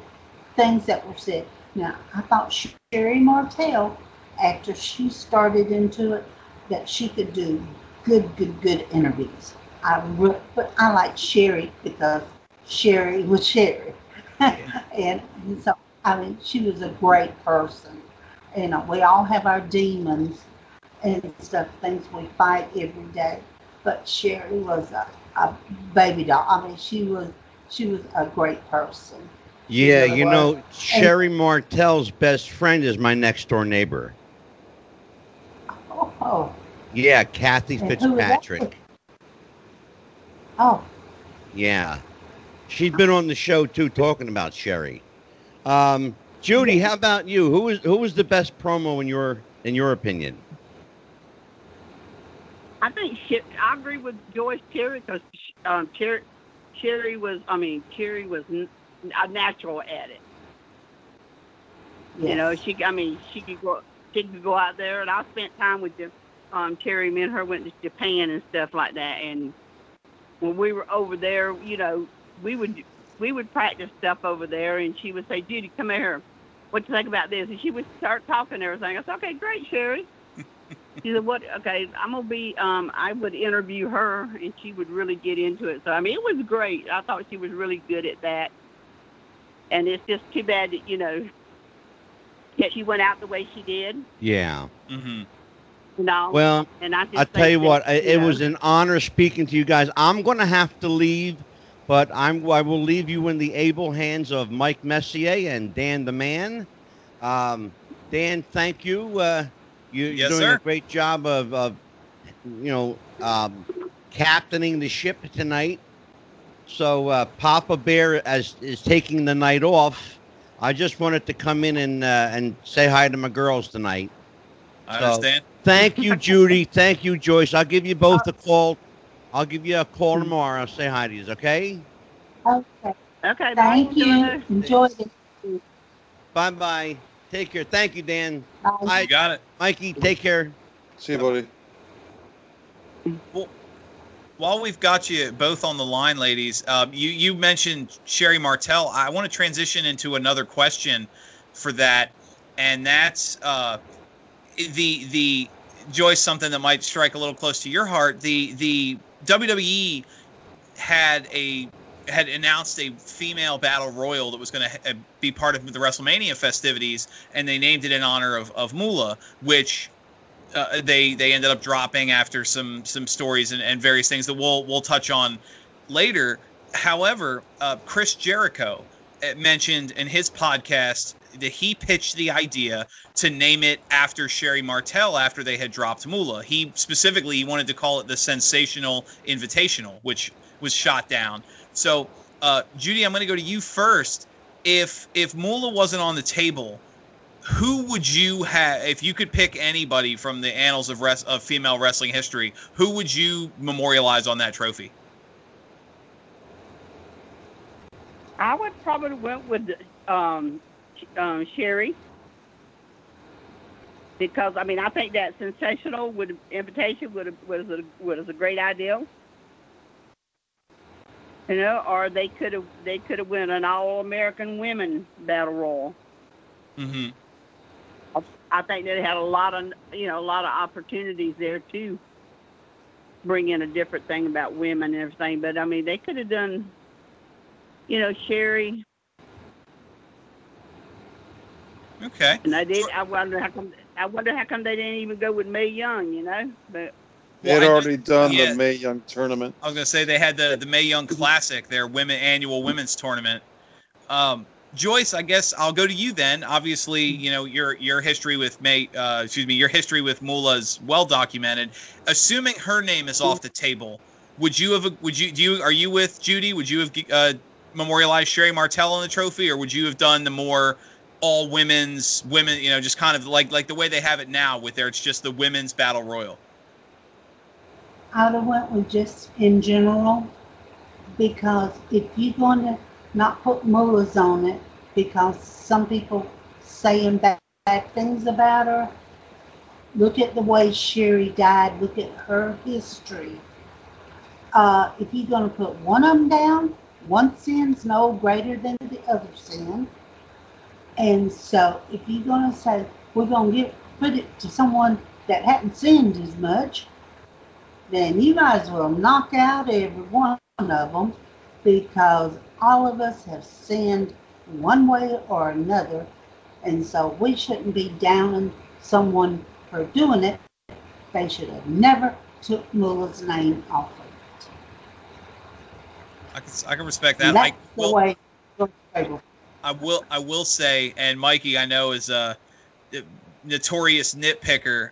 things that were said. Now, I thought Sherri Martel, after she started into it, that she could do good, good, good interviews. I re- but I like Sherri because Sherri was Sherri, and so I mean she was a great person. You know, we all have our demons and stuff, things we fight every day. But Sherri was a, a baby doll. I mean, she was she was a great person. Yeah, you was. know, Sherri Martel's best friend is my next door neighbor. Oh, Yeah, Kathy and who was that? Fitzpatrick. Oh, Yeah. She's been on the show too talking about Sherri. Um, Judy, how about you? Who was who was the best promo in your in your opinion? I think Sher- I agree with Joyce Sherri because um, Sherri, Sherri was, I mean, Sherri was n- a natural at it. yes. You know, she, I mean, she could go, she could go out there, and I spent time with them. Um, Terry, me and her went to Japan and stuff like that, and when we were over there, you know, we would we would practice stuff over there, and she would say, "Judy, come here. What you think about this?" And she would start talking and everything. I said, "Okay, great, Sherri." she said, "What? Okay, I'm gonna be." Um, I would interview her, and she would really get into it. So I mean, it was great. I thought she was really good at that, and it's just too bad that you know that she went out the way she did. Yeah. hmm You know, Well, and I just I'll tell you that, what, I- it was an honor speaking to you guys. I'm going to have to leave, but I'm I will leave you in the able hands of Mike Messier and Dan the Man. Um, Dan, thank you. Uh, you, you're Yes, doing sir. a great job of, of you know, um, captaining the ship tonight. So uh, Papa Bear as is taking the night off. I just wanted to come in and uh, and say hi to my girls tonight. I So- understand. Thank you, Judy. Thank you, Joyce. I'll give you both a call. I'll give you a call tomorrow. Say hi to you, okay? Okay. Okay, Thank bye. you. Enjoy it. Bye bye. Take care. Thank you, Dan. Bye. Bye. You got it. Mikey, take care. See you, buddy. Well, While we've got you both on the line, ladies, um, you you mentioned Sherri Martel. I want to transition into another question for that, and that's uh, the the Joyce something that might strike a little close to your heart. The the WWE had a had announced a female battle royal that was going to be part of the WrestleMania festivities, and they named it in honor of of Moolah, which uh, they they ended up dropping after some some stories and, and various things that we'll we'll touch on later. However, uh, Chris Jericho uh, mentioned in his podcast that he pitched the idea to name it after Sherri Martel after they had dropped Moolah. He specifically wanted to call it the Sensational Invitational, which was shot down. So, uh, Judy, I'm going to go to you first. If if Moolah wasn't on the table, who would you have if you could pick anybody from the annals of res- of female wrestling history? Who would you memorialize on that trophy? I would probably went with um, um, Sherri because I mean I think that sensational would invitation would was a was a great idea. You know, or they could have they could have won an All American Women Battle Royal. Mm-hmm. I think they had a lot of you know a lot of opportunities there too. Bring in a different thing about women and everything, but I mean they could have done, you know, Sherri. Okay. And I did. I wonder how come. I wonder how come they didn't even go with Mae Young. You know, but They had Well, I already done yeah. the Mae Young tournament. I was gonna say they had the the Mae Young Classic, their women annual women's tournament. Um, Joyce, I guess I'll go to you then. Obviously, you know your your history with May, uh, excuse me, your history with Moolah is well documented. Assuming her name is off the table, would you have? Would you do? You, are you with Judy? Would you have uh, memorialized Sherri Martel on the trophy, or would you have done the more all women's women? You know, just kind of like like the way they have it now, with their it's just the women's battle royal. I'd have went with just in general because if you're going to not put Moolah's on it because some people saying bad, bad things about her, look at the way Sherri died, look at her history. Uh, if you're going to put one of them down, one sin's no greater than the other sin. And so if you're going to say, we're going to give, put it to someone that hadn't sinned as much, then you might as well knock out every one of them because all of us have sinned one way or another. And so we shouldn't be downing someone for doing it. They should have never took Moolah's name off of it. I can I can respect that. And that's the well, way. I will I will say, and Mikey, I know is a notorious nitpicker.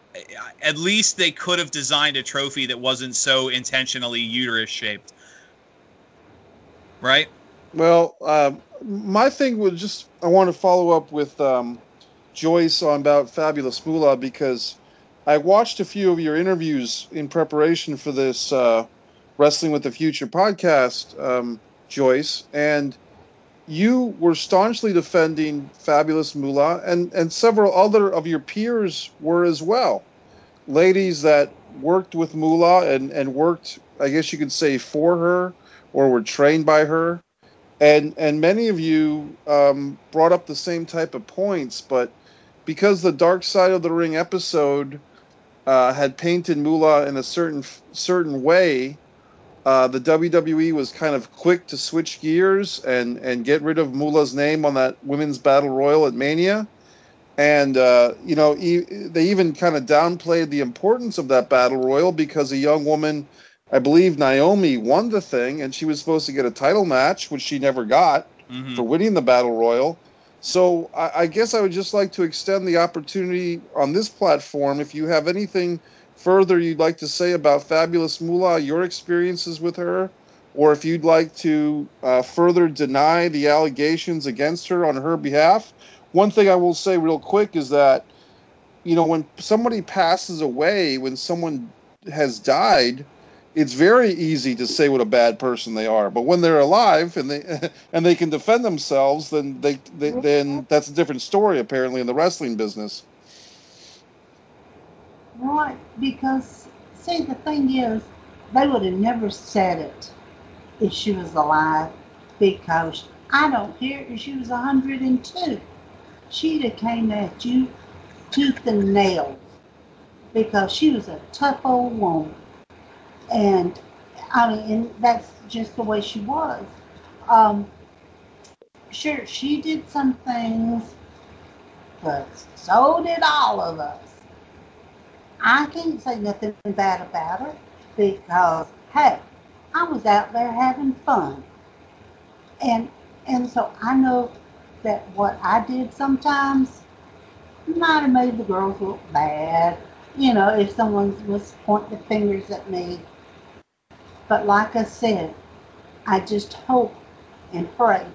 At least they could have designed a trophy that wasn't so intentionally uterus shaped, right? Well, um, my thing was just I want to follow up with um, Joyce on about Fabulous Moolah because I watched a few of your interviews in preparation for this uh, Wrestling with the Future podcast, um, Joyce, and you were staunchly defending Fabulous Moolah, and, and several other of your peers were as well. Ladies that worked with Moolah and, and worked, I guess you could say, for her or were trained by her and and many of you um, brought up the same type of points, but because the Dark Side of the Ring episode uh, had painted Moolah in a certain certain way, uh, the WWE was kind of quick to switch gears and and get rid of Moolah's name on that women's battle royal at Mania, and uh, you know e- they even kind of downplayed the importance of that battle royal because a young woman I believe Naomi won the thing, and she was supposed to get a title match, which she never got Mm-hmm. for winning the battle royal. So I, I guess I would just like to extend the opportunity on this platform. If you have anything further you'd like to say about Fabulous Moolah, your experiences with her, or if you'd like to uh, further deny the allegations against her on her behalf. One thing I will say real quick is that, you know, when somebody passes away, when someone has died, it's very easy to say what a bad person they are. But when they're alive and they and they can defend themselves, then they, they then that's a different story apparently in the wrestling business. Right, because see the thing is, they would have never said it if she was alive, because I don't care if she was 102. She'd have came at you tooth and nail because she was a tough old woman. And I mean, and that's just the way she was. Um, sure, she did some things, but so did all of us. I can't say nothing bad about her because, hey, I was out there having fun. And and so I know that what I did sometimes might have made the girls look bad. You know, if someone was pointing fingers at me. But like I said, I just hope and pray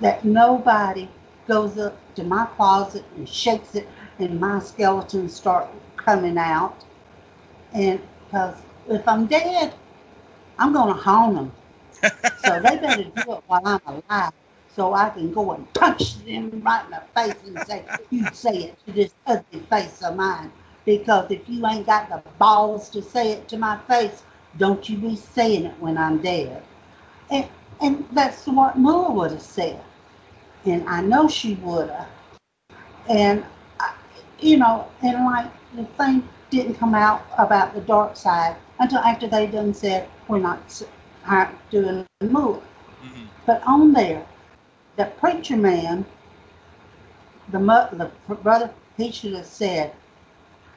that nobody goes up to my closet and shakes it and my skeletons start coming out. And because if I'm dead, I'm going to haunt them. so they better do it while I'm alive so I can go and punch them right in the face and say, you say it to this ugly face of mine. Because if you ain't got the balls to say it to my face, don't you be saying it when I'm dead. And, and that's what Moolah would have said. And I know she would have. and I- you know, and like the thing didn't come out about the dark side until after they done said we're not doing the movie. Mhm. But on there, the preacher man, the the brother, he should have said,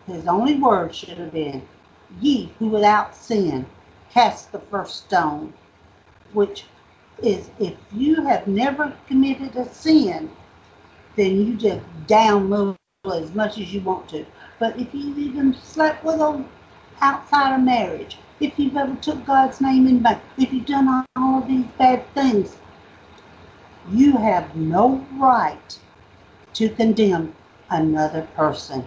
his only word should have been, "Ye who without sin cast the first stone," which is if you have never committed a sin, then you just download as much as you want to. But if you've even slept with a outside of marriage, if you've ever took God's name in vain, if you've done all of these bad things, you have no right to condemn another person.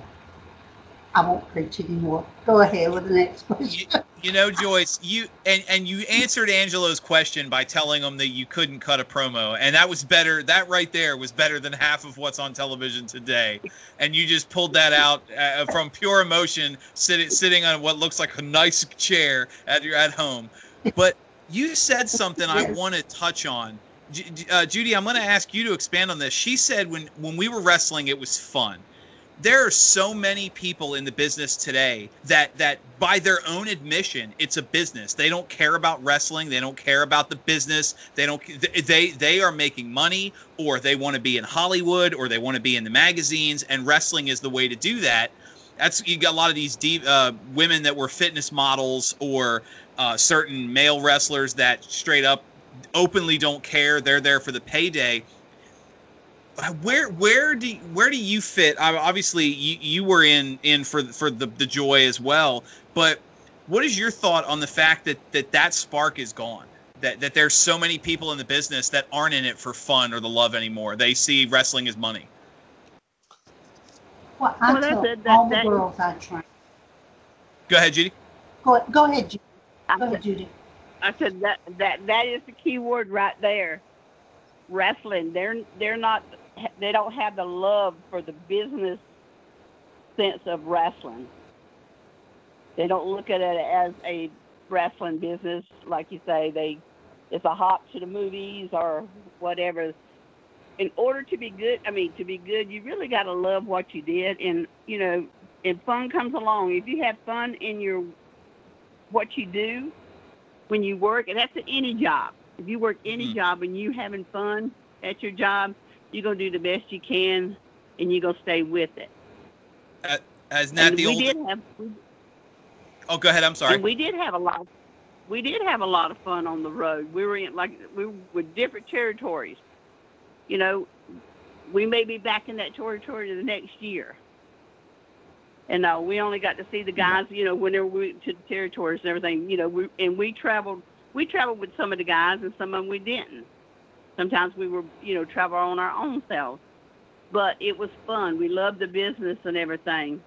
I won't preach anymore. Go ahead with the next You, question. you know, Joyce, you and and you answered Angelo's question by telling him that you couldn't cut a promo, and that was better. That right there was better than half of what's on television today. And you just pulled that out uh, from pure emotion, sitting sitting on what looks like a nice chair at your at home. But you said something I want to touch on. Uh, Judy, I'm going to ask you to expand on this. She said when when we were wrestling, it was fun there are so many people in the business today that that by their own admission it's a business. They don't care about wrestling. They don't care about the business. They don't they they are making money or they want to be in hollywood or they want to be in the magazines and wrestling is the way to do that. That's you got a lot of these deep uh, women that were fitness models or uh, certain male wrestlers that straight up openly don't care. They're there for the payday where where do where do you fit? I- Obviously, you, you were in in for for the the joy as well. But what is your thought on the fact that that that spark is gone? That that there's so many people in the business that aren't in it for fun or the love anymore. They see wrestling as money. Well, I Well, tell it. That- all the that- girls I train. Go ahead, Judy. Go, go ahead, Judy. I Go ahead, said, Judy. I said that that that is the key word right there. Wrestling. They're they're not. They don't have the love for the business sense of wrestling. They don't look at it as a wrestling business, like you say. They it's a hop to the movies or whatever. In order to be good, I mean, to be good, you really got to love what you did, and you know, and fun comes along. If you have fun in your what you do, when you work, and that's any job. If you work any Mhm. job and you having fun at your job, you're gonna do the best you can, and you're gonna stay with it. Isn't that and the we old? did have, we, Oh, go ahead. I'm sorry. and we did have a lot. We did have a lot of fun on the road. We were in like we were with different territories. You know, we may be back in that territory the next year. And uh, we only got to see the guys, you know, whenever we went to the territories and everything. You know, we and we traveled. We traveled with some of the guys, and some of them we didn't. Sometimes we were, you know, travel on our own selves. But it was fun. We loved the business and everything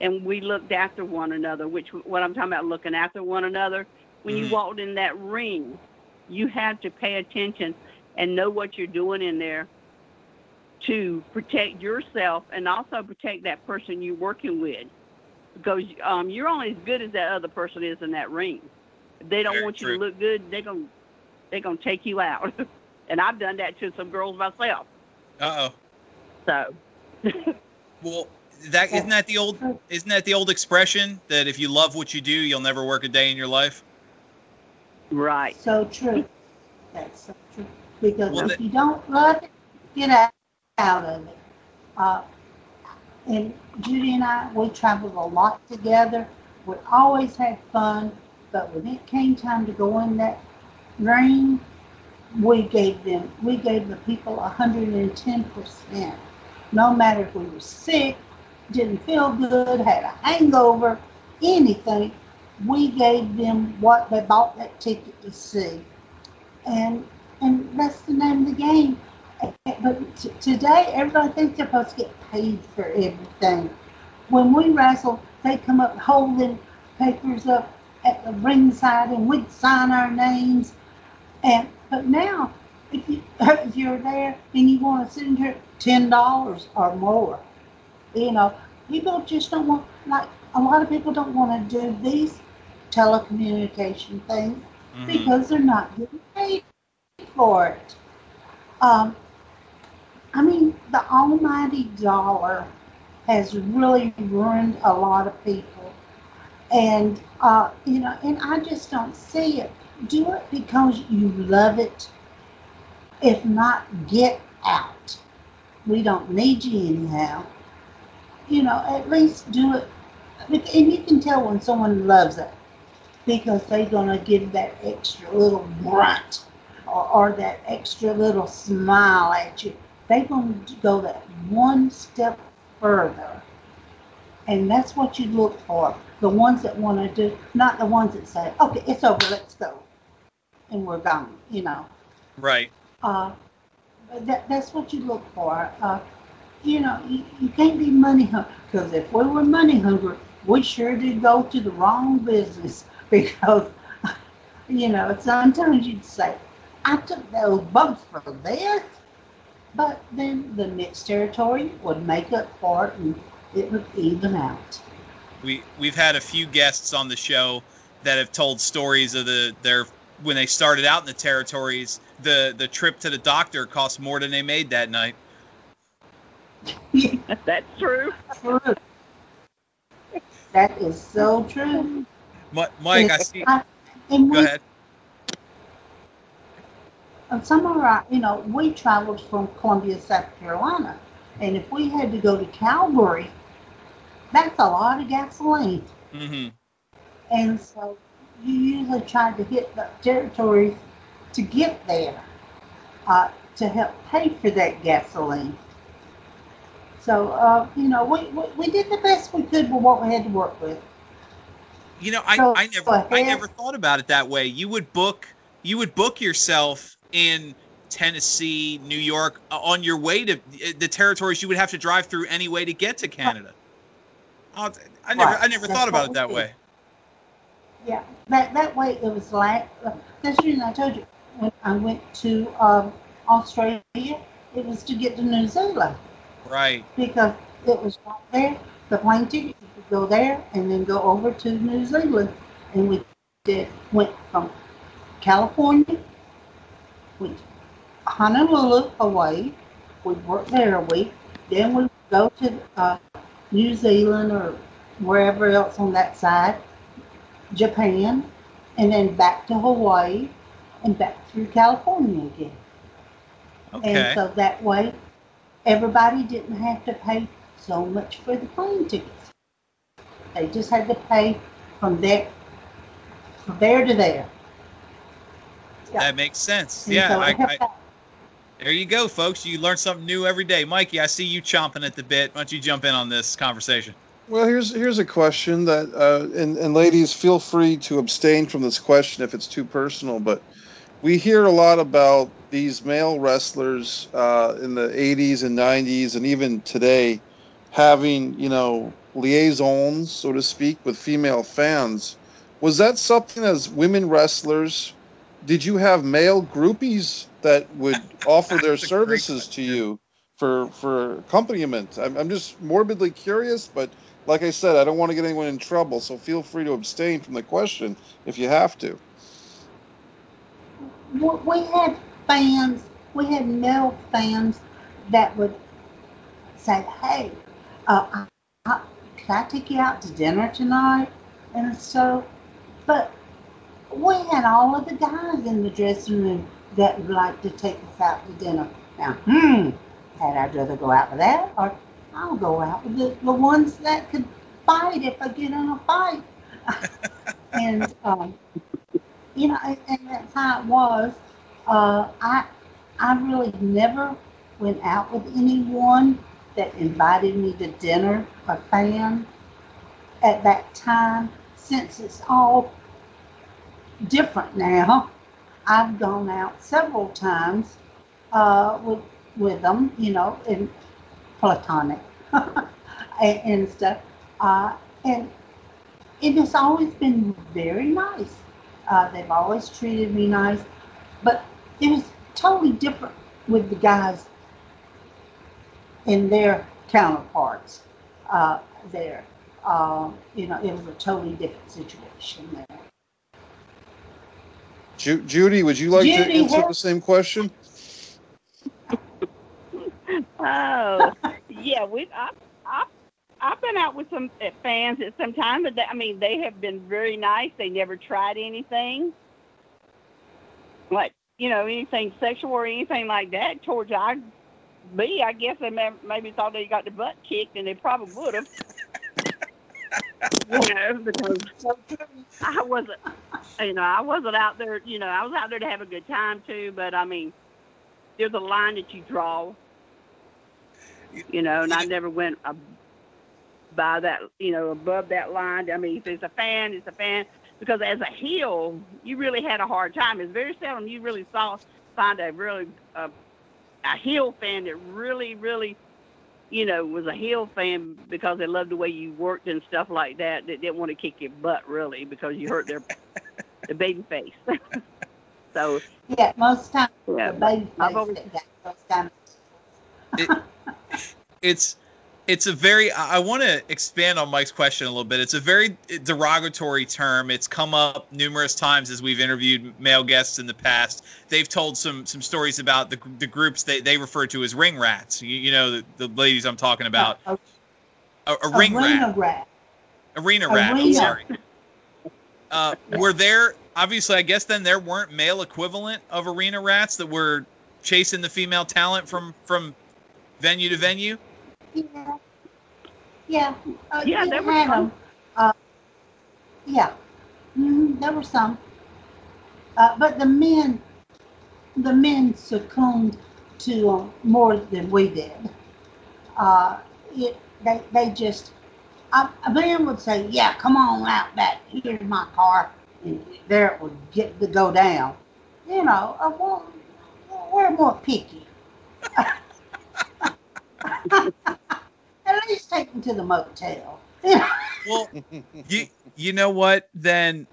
and we looked after one another. Which what I'm talking about, looking after one another. When you Mhm. walked in that ring, you had to pay attention and know what you're doing in there to protect yourself and also protect that person you're working with, because um, you're only as good as that other person is in that ring. If they don't Very want you true. to look good, they're gonna they're gonna take you out. and I've done that to some girls myself. Uh oh. So. Well, that isn't that the old isn't that the old expression that if you love what you do, you'll never work a day in your life. Right. So true. That's so true. Because Well, if the- you don't love it, get out, out of it. Uh, and Judy and I, we traveled a lot together. We always had fun, but when it came time to go in that ring, we gave them, we gave the people hundred and ten percent. No matter if we were sick, didn't feel good, had a hangover, anything, we gave them what they bought that ticket to see. And and that's the name of the game. But t- today, everybody thinks they're supposed to get paid for everything. When we wrestle, they come up holding papers up at the ringside, and we'd sign our names. And but now, if you if you're there and you want to send her ten dollars or more, you know, people just don't want like a lot of people don't want to do these telecommunication things Mhm. because they're not getting paid for it. Um, I mean, the almighty dollar has really ruined a lot of people. And, uh, you know, and I just don't see it. Do it because you love it. If not, get out. We don't need you anyhow. You know, at least do it. And you can tell when someone loves it because they're going to give that extra little grunt or, or that extra little smile at you. They're going to go that one step further. And that's what you look for. The ones that want to do, not the ones that say, okay, it's over, let's go. And we're gone, you know. Right. Uh, that, that's what you look for. Uh, you know, you, you can't be money hungry. Because if we were money hungry, we sure did go to the wrong business. Because, you know, sometimes you'd say, I took those boats for this. But then the next territory would make up for it and it would even out. We we've had a few guests on the show that have told stories of the their when they started out in the territories, the the trip to the doctor cost more than they made that night. That's true. True. That is so true. Mi- Mike, I see. I- Go we ahead. And some of our, you know, we traveled from Columbia, South Carolina, and if we had to go to Calgary, that's a lot of gasoline. Mm-hmm. And so you usually try to hit the territories to get there uh, to help pay for that gasoline. So, uh, you know, we, we, we did the best we could with what we had to work with. You know, I, So, I never go I never thought about it that way. You would book you would book yourself in Tennessee, New York, uh, on your way to uh, the territories you would have to drive through anyway to get to Canada. I never I never that's thought about it that we way. Yeah, that, that way it was like, that's the reason I told you, when I went to um, Australia, it was to get to New Zealand. Right. because it was right there, the plane ticket, you could go there and then go over to New Zealand. And we did, went from California, went to Honolulu, away. we worked there a week, then we go to uh, New Zealand or wherever else on that side, Japan, and then back to Hawaii and back through California again. Okay. And so that way, everybody didn't have to pay so much for the plane tickets. They just had to pay from there, from there to there. yeah. That makes sense. And Yeah. so I, I, there you go, folks. You learn something new every day. Mikey, I see you chomping at the bit. Why don't you jump in on this conversation? Well, here's here's a question that, uh, and and ladies, feel free to abstain from this question if it's too personal. But we hear a lot about these male wrestlers uh, in the '80s and '90s, and even today, having you know liaisons, so to speak, with female fans. Was that something as women wrestlers? Did you have male groupies that would offer their That's a great services to you for for accompaniment? I'm, I'm just morbidly curious, but like I said, I don't want to get anyone in trouble, so feel free to abstain from the question if you have to. We had fans, we had male fans that would say, hey, uh, I, I, can I take you out to dinner tonight? And so, but we had all of the guys in the dressing room that would like to take us out to dinner. Now, hmm, had I rather go out with that or I'll go out with the, the ones that could fight if I get in a fight. and, um, you know, and, and that's how it was. Uh, I, I really never went out with anyone that invited me to dinner, a fan, at that time. Since it's all different now, I've gone out several times uh, with with them, you know, in platonic and, and stuff. Uh, and it has always been very nice. Uh, they've always treated me nice, but it was totally different with the guys and their counterparts uh, there. Uh, you know, it was a totally different situation there. Ju- Judy, would you like to answer have- the same question? Oh, yeah, we I I I've been out with some fans at some time, but they, I mean they have been very nice. They never tried anything like you know anything sexual or anything like that towards I me. I guess they may, maybe thought they got their butt kicked, and they probably would have. you know, because I wasn't, you know, I wasn't out there. You know, I was out there to have a good time too. But I mean, there's a line that you draw. You know, and I never went by that. You know, above that line. I mean, if it's a fan, it's a fan. Because as a heel, you really had a hard time. It's very seldom you really saw find a really uh, a heel fan that really, really you know, was a heel fan because they loved the way you worked and stuff like that. That didn't want to kick your butt really because you hurt their the baby face. so Yeah, most times yeah, the baby I've face always- that got those kind of It, it's it's a very I want to expand on Mike's question a little bit. It's a very derogatory term. It's come up numerous times as we've interviewed male guests in the past. They've told some some stories about the, the groups they, they refer to as ring rats. You, you know the, the ladies I'm talking about. a, A, a ring arena rat, rat. arena rat. I'm sorry. Uh, were there obviously? I guess then there weren't male equivalent of arena rats that were chasing the female talent from from venue to venue. Yeah. Yeah. Uh, Yeah, there were had some. 'em. Uh, yeah. hmm there were some. Uh, but the men, the men succumbed to uh, more than we did. Uh, it, they, they just, a, a man would say, yeah, come on out back, here's my car, and there it would get to go down. You know, uh, well, we're more picky. At least take him to the motel. Well, you you know what? Then,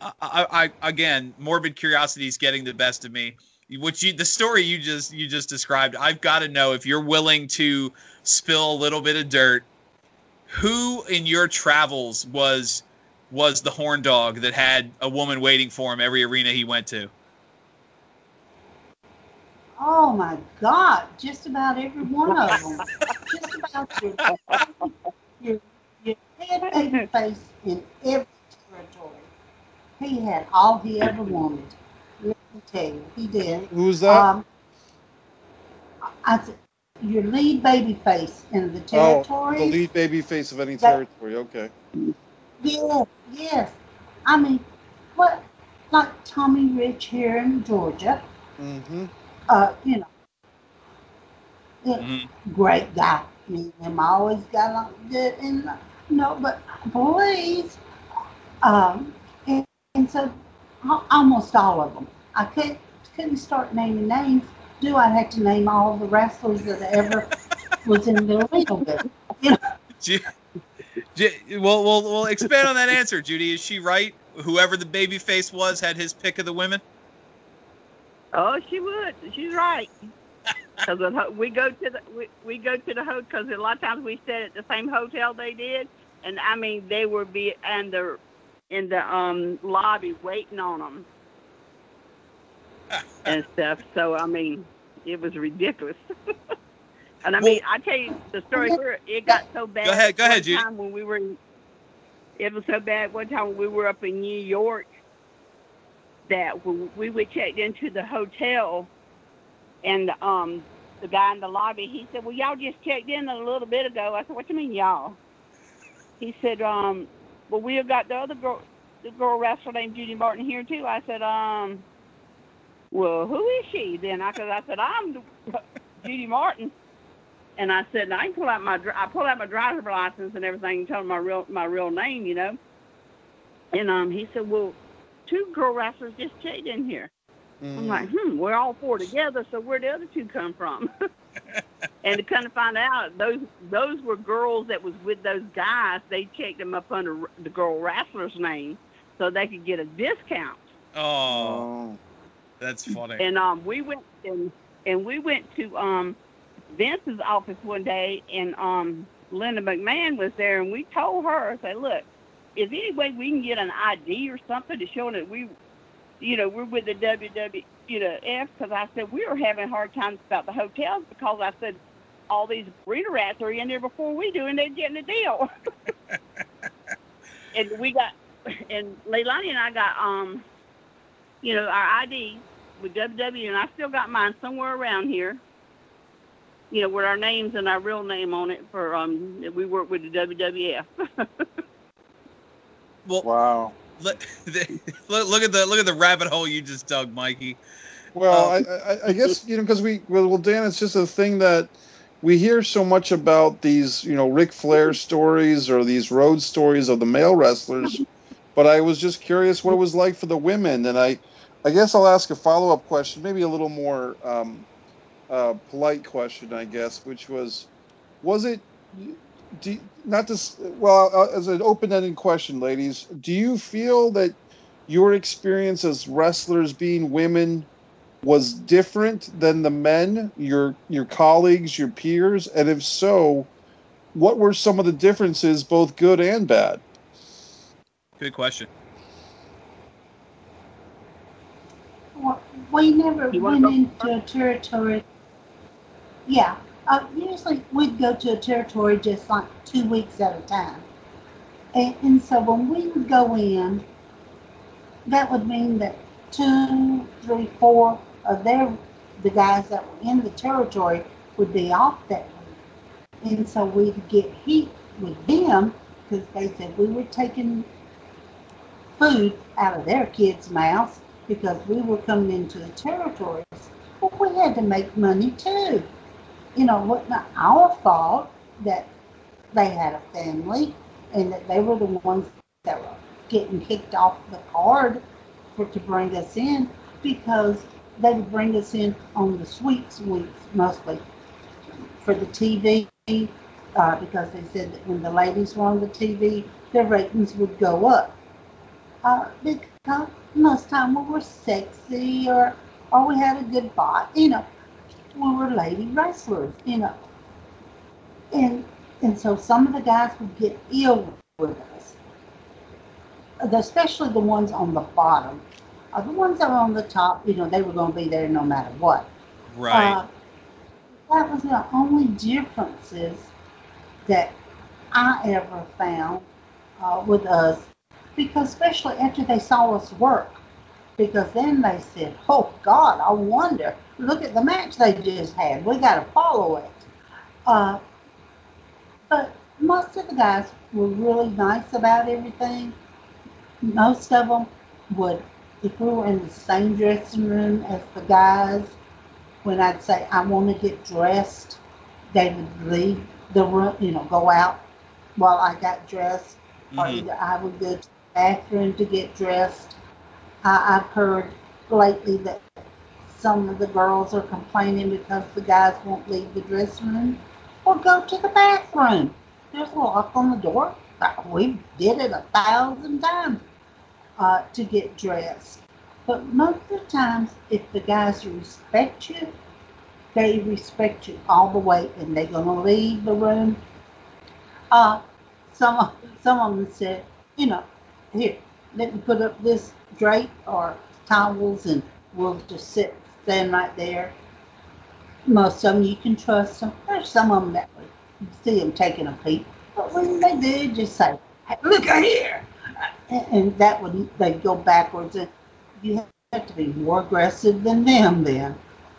I, I, again, morbid curiosity is getting the best of me. What you the story you just you just described, I've got to know if you're willing to spill a little bit of dirt. Who in your travels was was the horn dog that had a woman waiting for him every arena he went to? Oh my God, just about every one of them. just about your, your, your head baby face in every territory. He had all he ever wanted. Let me tell you, he did. Who's that? Um, I said, your lead baby face in the territory. oh, territory. the lead baby face of any That- territory. Okay. Yes, yes. I mean, what, like Tommy Rich here in Georgia, Mm-hmm. Uh, you know, Mhm. great guy. Me and him always got along good, and you know, but please, um, and, and so almost all of them. I couldn't couldn't start naming names. Do I have to name all the wrestlers that ever was in the arena with? Ju- Ju- well, we'll we'll expand on that answer, Judy. Is she right? Whoever the baby face was had his pick of the women. Oh, she would. She's right. Because we go to the we, we go to the hotel because a lot of times we stayed at the same hotel they did, and I mean they would be in the in the um lobby waiting on them and stuff. So I mean, it was ridiculous. and I mean, I tell you the story where it got so bad. Go ahead, go ahead, one Judy. Time when we were, in, it was so bad. One time when we were up in New York, that we checked into the hotel, and um, the guy in the lobby, he said, "Well, y'all just checked in a little bit ago." I said, "What do you mean, y'all?" He said, "Um, well, we have got the other girl, the girl wrestler named Judy Martin here too." I said, "Um, well, who is she then?" I said, "I said I'm Judy Martin." And I said, I can pull out my I pulled out my driver's license and everything, and told him my real my real name, you know. And um, he said, well, two girl wrestlers just checked in here. Mm. I'm like, hmm, we're all four together, so where the other two come from? and to kind of find out, those those were girls that was with those guys. They checked them up under the girl wrestler's name, so they could get a discount. Oh, Oh. that's funny. And um, we went and and we went to um Vince's office one day, and um Linda McMahon was there, and we told her, I said, look, is there any way we can get an ID or something to show that we you know, we're with the WW, you know, F because I said we were having hard times about the hotels because I said all these breeder rats are in there before we do, and they're getting a deal. and we got, and Leilani and I got, um, you know, our ID with WW, and I still got mine somewhere around here. You know, with our names and our real name on it for um, we work with the WWF. Well, Wow. look, look at the look at the rabbit hole you just dug, Mikey. Well, Uh, I, I, I guess you know because we well, well, Dan, it's just a thing that we hear so much about these, you know, Ric Flair stories or these road stories of the male wrestlers, but I was just curious what it was like for the women, and I, I guess I'll ask a follow up question, maybe a little more um, uh, polite question, I guess, which was, was it? Do, not this well uh, as an open-ended question ladies do you feel that your experience as wrestlers being women was different than the men, your your colleagues, your peers, and if so, what were some of the differences, both good and bad? Good question. Well, We never went into a territory. Yeah, uh, usually we'd go to a territory just like two weeks at a time. And, and so when we would go in, that would mean that two, three, four of their, the guys that were in the territory would be off that week. And so we'd get heat with them because they said we were taking food out of their kids' mouths because we were coming into the territories. But we had to make money too. You know, was not our fault that they had a family and that they were the ones that were getting kicked off the card for to bring us in because they would bring us in on the sweeps weeks mostly for the TV uh, because they said that when the ladies were on the TV, their ratings would go up. Uh, because most time we were sexy or or we had a good body, you know, we were lady wrestlers, you know. And and so some of the guys would get ill with us, especially the ones on the bottom. Uh, the ones that were on the top, you know, they were going to be there no matter what. Right. Uh, that was the only differences that I ever found uh, with us, because especially after they saw us work, because then they said, "Oh God, I wonder. Look at the match they just had. We got to follow it." Uh, but most of the guys were really nice about everything. Most of them would, if we were in the same dressing room as the guys, when I'd say I want to get dressed, they would leave the room, you know, go out while I got dressed, or Mhm. either I would go to the bathroom to get dressed. I, I've heard lately that some of the girls are complaining because the guys won't leave the dressing room or go to the bathroom. There's a lock on the door. We did it a thousand times uh, to get dressed. But most of the times, if the guys respect you, they respect you all the way, and they're gonna leave the room. Uh, some of some of them said, you know, here, let me put up this drape or towels, and we'll just sit, stand right there. Most of them you can trust them. There's some of them that you see them taking a peek, but when they do, just say, hey, look at here, and, that would they'd go backwards, and you have to be more aggressive than them then.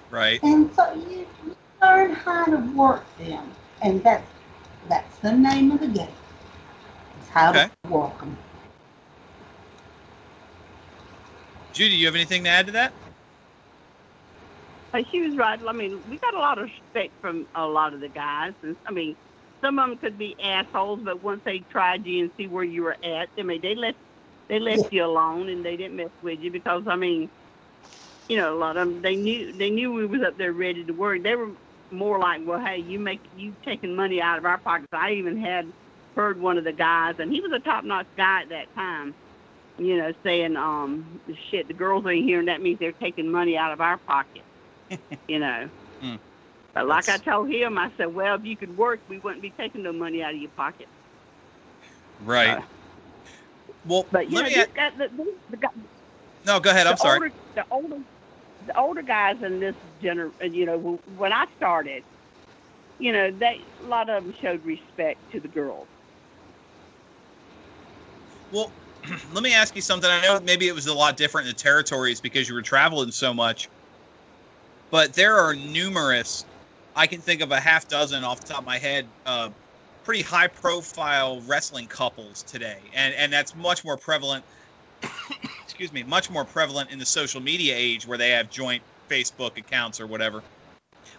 Right. And so you you learn how to work them, and that's that's the name of the game. It's how Okay. to work them. Judy, you have anything to add to that? But she was right. I mean, we got a lot of respect from a lot of the guys. And I mean, some of them could be assholes, but once they tried you and see where you were at, I mean, they left they left you alone and they didn't mess with you because I mean, you know, a lot of them they knew they knew we was up there ready to work. They were more like, well, hey, you make you taking money out of our pockets. I even had heard one of the guys, and he was a top notch guy at that time. You know, saying, um, shit, the girls ain't here, and that means they're taking money out of our pocket you know. Hmm. But like That's- I told him, I said, well, if you could work, we wouldn't be taking no money out of your pocket. Right. Uh, well, But you let know, me this ask, guy, the, the, the guy, No, go ahead. I'm sorry. Older, the older, the older guys in this gener, you know, when I started, you know, they a lot of them showed respect to the girls. Well, let me ask you something. I know maybe it was a lot different in the territories because you were traveling so much, but there are numerous. I can think of a half dozen off the top of my head. Uh, pretty high profile wrestling couples today, and and that's much more prevalent. excuse me, much more prevalent in the social media age where they have joint Facebook accounts or whatever,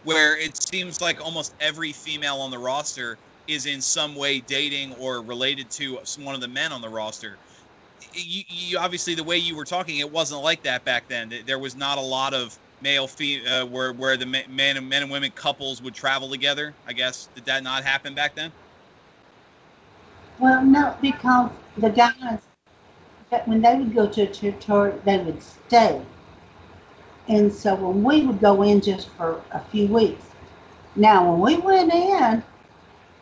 where it seems like almost every female on the roster is in some way dating or related to one of the men on the roster. You, you obviously the way you were talking, it wasn't like that back then. There was not a lot of male fee uh, where where the men and men and women couples would travel together. I guess did that not happen back then? Well, no, because the guys that when they would go to a territory, they would stay. And so when we would go in just for a few weeks, now when we went in,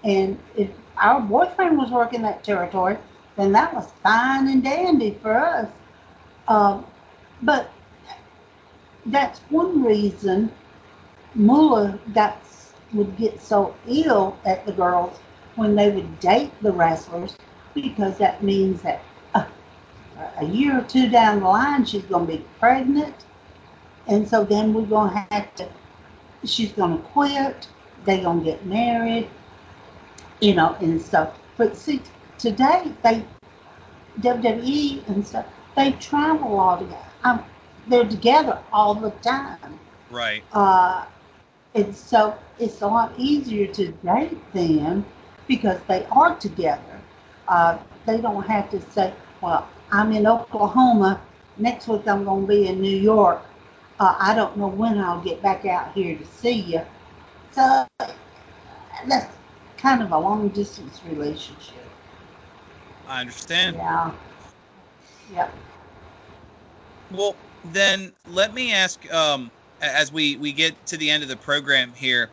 and if our boyfriend was working that territory, then that was fine and dandy for us. Um, but that's one reason Moolah got would get so ill at the girls when they would date the wrestlers because that means that uh, a year or two down the line she's going to be pregnant. And so then we're going to have to she's going to quit. They're going to get married you know and stuff. But see today they wwe and stuff they travel all together um, they're together all the time Right. uh, and so it's a lot easier to date them because they are together. Uh, they don't have to say, well, I'm in Oklahoma. Next week I'm going to be in New York. Uh, I don't know when I'll get back out here to see you. So that's kind of a long distance relationship. I understand. Yeah. Yep. Well, then let me ask, um, as we we get to the end of the program here,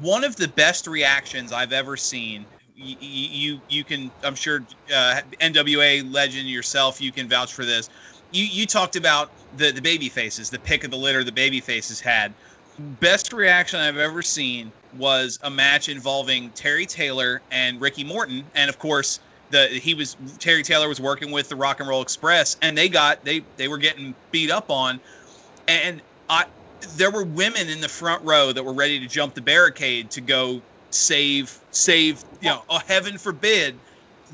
one of the best reactions I've ever seen. You you, you can I'm sure uh, NWA legend yourself. You can vouch for this. You you talked about the the baby faces, the pick of the litter the baby faces had. Best reaction I've ever seen was a match involving Terry Taylor and Ricky Morton, and of course the he was Terry Taylor was working with the Rock and Roll Express, and they got they they were getting beat up on, and I there were women in the front row that were ready to jump the barricade to go save save you know oh heaven forbid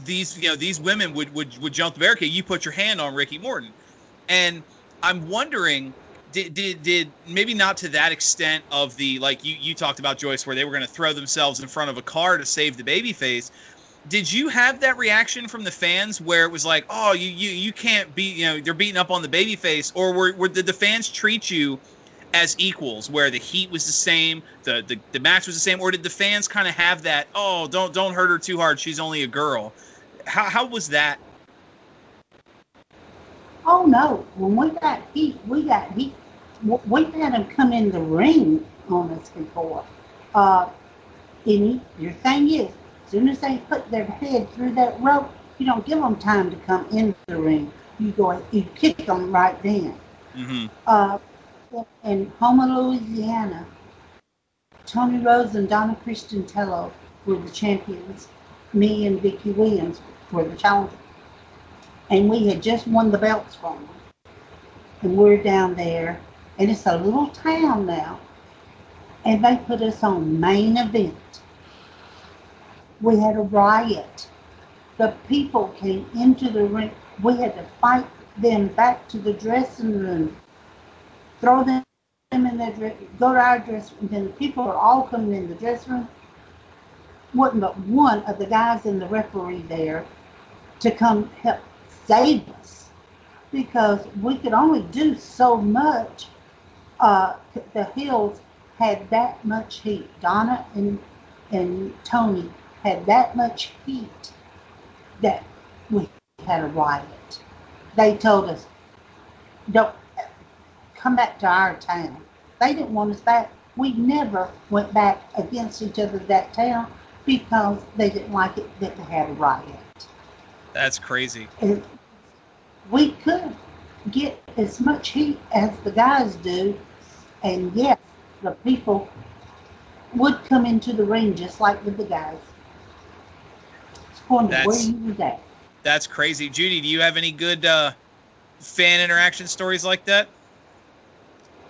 these you know these women would would would jump the barricade. You put your hand on Ricky Morton. And I'm wondering did, did, did maybe not to that extent of the like you, you talked about Joyce where they were going to throw themselves in front of a car to save the baby face did you have that reaction from the fans where it was like oh you you, you can't be, you know they're beating up on the baby face or were, were did the fans treat you as equals where the heat was the same the the, the match was the same or did the fans kind of have that oh don't don't hurt her too hard she's only a girl how, how was that Oh no! When we got heat, we got heat. We've had them come in the ring on us before. Uh, and you- your thing is, soon as they put their head through that rope, you don't give them time to come into the ring. You go, you kick them right then. mm-hmm. Uh, in Houma, Louisiana, Toni Rose and Donna Christanello were the champions. Me and Vicki Williams were the challengers. And we had just won the belts from them. And we're down there, and it's a little town now. And they put us on main event. We had a riot. The people came into the ring. We had to fight them back to the dressing room throw them in their dress, go to our dressing room. Then the people are all coming in the dressing room. Wasn't but one of the guys in the referee there to come help save us because we could only do so much. Uh, the heels had that much heat. Donna and and Toni had that much heat that we had a riot. They told us, "Don't come back to our town. They didn't want us back. We never went back against each other that town because they didn't like it that they had a riot. that's crazy And we could get as much heat as the guys do. And yes, the people would come into the ring just like with the guys. It's according to where That's- you was at. That's crazy. Judy, do you have any good uh, fan interaction stories like that?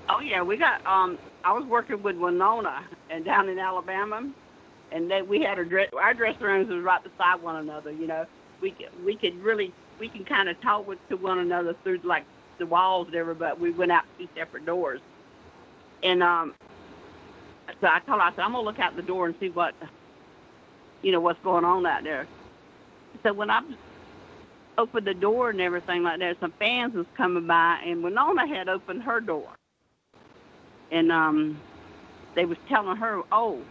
Oh yeah, we got. Um, I was working with Winona and down in Alabama, and they we had our dress our dressing rooms was right beside one another. You know, we could we could really we can kind of talk with to one another through like the walls and everything, but we went out two separate doors. And um, so I told her I said I'm gonna look out the door and see what you know what's going on out there. So when I opened the door and everything like that, some fans was coming by, and Winona had opened her door and um, they was telling her, "Oh,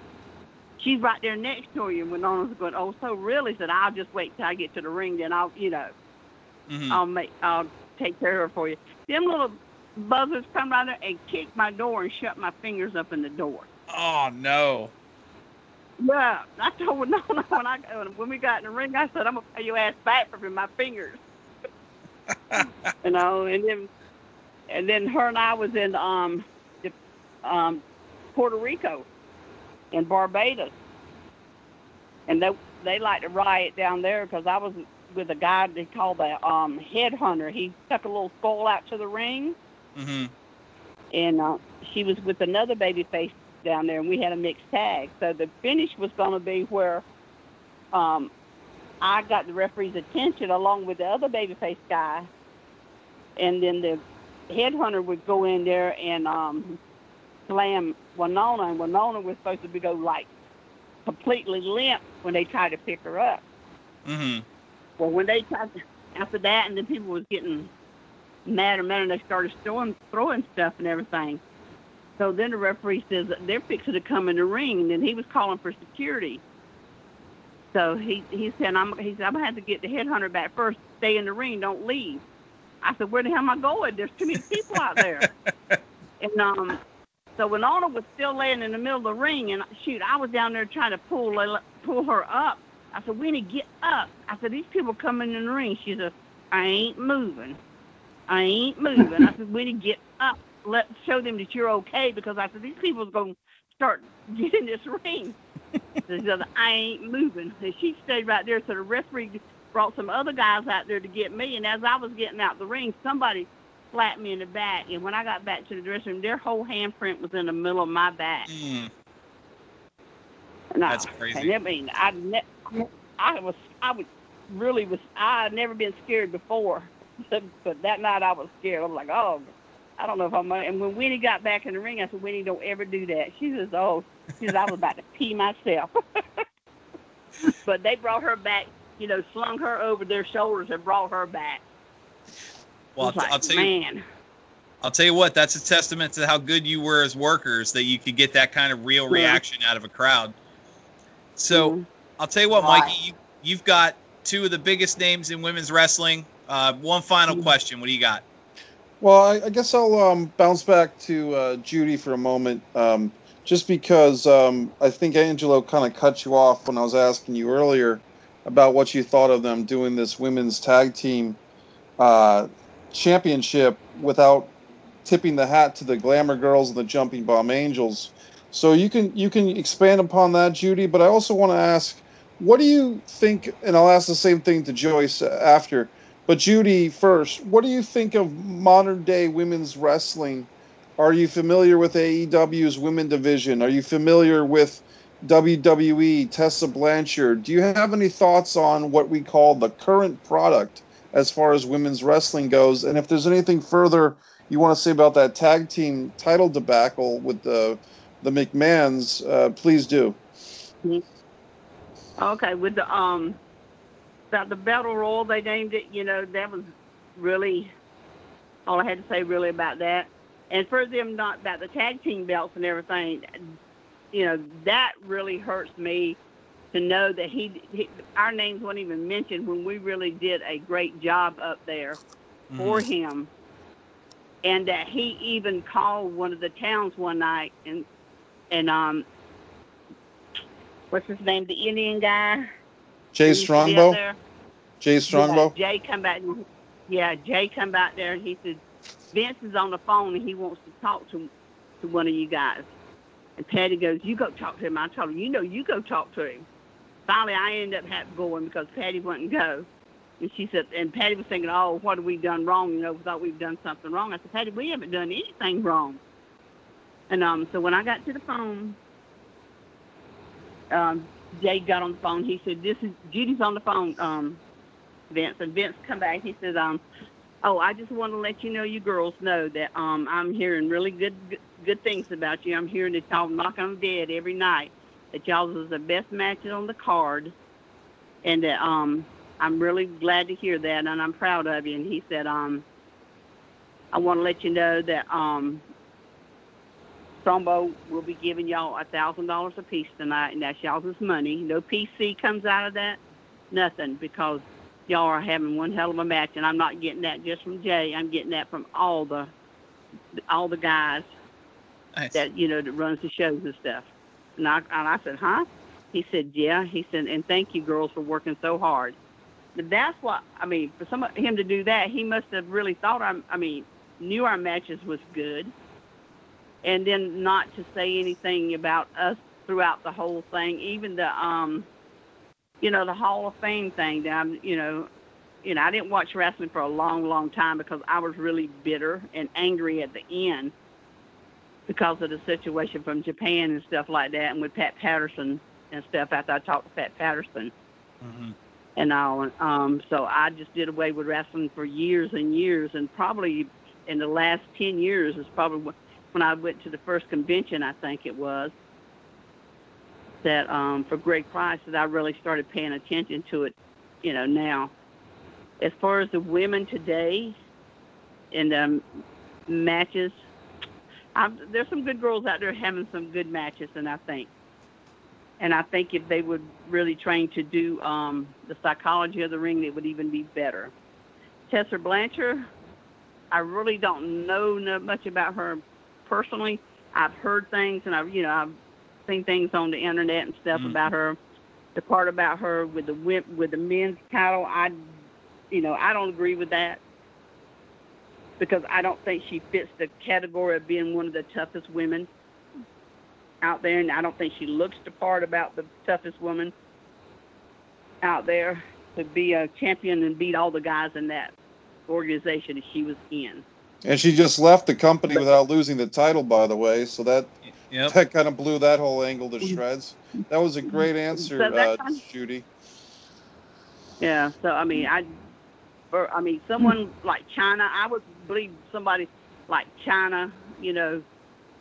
she's right there next to you." And Winona was going, "Oh, so really?" Said, "I'll just wait till I get to the ring, then I'll, you know, hmm I'll make, I'll take care of her for you." Them little buzzers come right there and kicked my door and shut my fingers up in the door. Oh no. Yeah, I told Winona when I when we got in the ring, I said, "I'm gonna pay your ass back for my fingers." you know, and then and then her and I was in um, the, um, Puerto Rico, and Barbados, and they they like to riot down there because I was with a guy they call the um, headhunter. He took a little skull out to the ring, hmm and uh, she was with another baby face down there, and we had a mixed tag. So the finish was going to be where um, I got the referee's attention along with the other baby face guy, and then the headhunter would go in there and um, slam Winona, and Winona was supposed to be go like completely limp when they tried to pick her up. hmm Well, when they tried to, after that, and then people was getting mad and mad, and they started throwing throwing stuff and everything. So then the referee says they're fixing to come in the ring, and then he was calling for security. So he he said, "I'm he said I'm gonna have to get the headhunter back first. Stay in the ring, don't leave." I said, "Where the hell am I going? There's too many people out there." and um, so when Anna was still laying in the middle of the ring, and shoot, I was down there trying to pull pull her up. I said, Winnie, get up. I said, these people coming in the ring. She said, I ain't moving. I ain't moving. I said, Winnie, get up. Let show them that you're okay because I said, these people's going to start getting this ring. she said, I ain't moving. And she stayed right there. So the referee brought some other guys out there to get me. And as I was getting out the ring, somebody slapped me in the back. And when I got back to the dressing room, their whole handprint was in the middle of my back. Mm. And I- That's crazy. And I mean, I ne- I was I was really was I had never been scared before, but that night I was scared. I was like, oh, I don't know if I'm. And when Winnie got back in the ring, I said, Winnie, don't ever do that. She says, oh, she says I was about to pee myself. but they brought her back. You know, slung her over their shoulders and brought her back. Well, I'll, I'll like, tell you. man. I'll tell you what. That's a testament to how good you were as workers that you could get that kind of real Yeah. reaction out of a crowd. So Mhm. I'll tell you what, Right. Mikey. You, you've got two of the biggest names in women's wrestling. Uh, one final Mhm. question. What do you got? Well, I, I guess I'll um, bounce back to uh, Judy for a moment, um, just because um, I think Angelo kind of cut you off when I was asking you earlier about what you thought of them doing this women's tag team uh, championship without tipping the hat to the Glamour Girls and the Jumping Bomb Angels. So you can you can expand upon that, Judy. But I also want to ask, what do you think? And I'll ask the same thing to Joyce after. But Judy, first, what do you think of modern day women's wrestling? Are you familiar with AEW's women division? Are you familiar with WWE, Tessa Blanchard? Do you have any thoughts on what we call the current product as far as women's wrestling goes? And if there's anything further you want to say about that tag team title debacle with the the McMahons, uh, please do. Okay, with the um about the battle royal they named it, you know, that was really all I had to say really about that. And for them not about the tag team belts and everything, you know, that really hurts me to know that he, he our names weren't even mentioned when we really did a great job up there for Mhm. him. And that he even called one of the towns one night and and um what's his name, the Indian guy? Jay who used to be up Strongbow. Jay Strongbow. Yeah, Jay come back. and- yeah, Jay come back there and he said, Vince is on the phone and he wants to talk to to one of you guys. And Patty goes, you go talk to him. I told him, you know, you go talk to him. Finally, I ended up having going because Patty wouldn't go. And she said, and Patty was thinking, oh, what have we done wrong? You know, we thought we've done something wrong. I said, Patty, we haven't done anything wrong. And um, so when I got to the phone, um, Jay got on the phone. He said, "This is Judy's on the phone." Um, Vince and Vince come back. He says, "Um, oh, I just want to let you know, you girls know that um, I'm hearing really good, good good things about you. I'm hearing that y'all knock on dead every night. That y'all was the best matches on the card, and that um, I'm really glad to hear that, and I'm proud of you." And he said, "Um, I want to let you know that um, Strongbow will be giving y'all a thousand dollars a piece tonight, and that's y'all's money. No PC comes out of that, nothing, because y'all are having one hell of a match, and I'm not getting that just from Jay. I'm getting that from all the all the guys Nice. that you know that runs the shows and stuff. And I and I said, huh? He said, yeah. He said, and thank you girls for working so hard. But that's what I mean. For some him to do that, he must have really thought I'm. I mean, knew our matches was good and then not to say anything about us throughout the whole thing, even the um, you know, the Hall of Fame thing. That I'm, you know, you know, I didn't watch wrestling for a long, long time because I was really bitter and angry at the end because of the situation from Japan and stuff like that, and with Pat Patterson and stuff. After I talked to Pat Patterson hmm and all, um, so I just did away with wrestling for years and years, and probably in the last ten years is probably when I went to the first convention, I think it was, that um, for Greg Price, that I really started paying attention to it, you know, now. As far as the women today in the matches, i there's some good girls out there having some good matches, and I think. And I think if they would really train to do um, the psychology of the ring, it would even be better. Tessa Blanchard, I really don't know much about her personally. I've heard things and I've you know I've seen things on the internet and stuff Mhm. about her. The part about her with the whip with the men's title, I you know I don't agree with that because I don't think she fits the category of being one of the toughest women out there, and I don't think she looks the part about the toughest woman out there to be a champion and beat all the guys in that organization that she was in. And she just left the company without losing the title, by the way. So that Yep. that kind of blew that whole angle to shreds. That was a great answer, So uh, kind- Judy. Yeah, so I mean, I, for, I mean, someone like Chyna, I would believe somebody like Chyna, you know,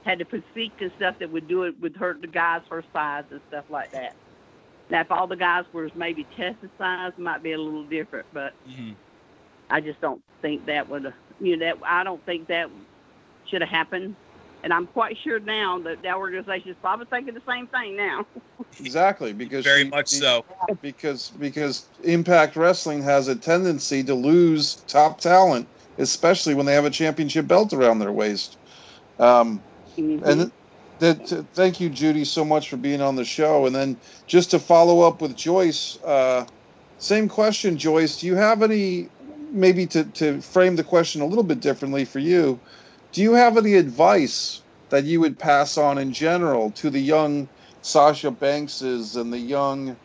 had the physique and stuff that would do it would hurt the guys her size and stuff like that. Now, if all the guys were maybe Tessa's size, might be a little different, but Mhm. I just don't think that would, you know, that I don't think that should have happened. And I'm quite sure now that that organization is probably thinking the same thing now. Exactly, because Very she- much so. Because because Impact Wrestling has a tendency to lose top talent, especially when they have a championship belt around their waist. Um, Mhm. And that, that- thank you, Judy, so much for being on the show. And then just to follow up with Joyce, uh, same question, Joyce. Do you have any, maybe to, to frame the question a little bit differently for you, do you have any advice that you would pass on in general to the young Sasha Bankses and the young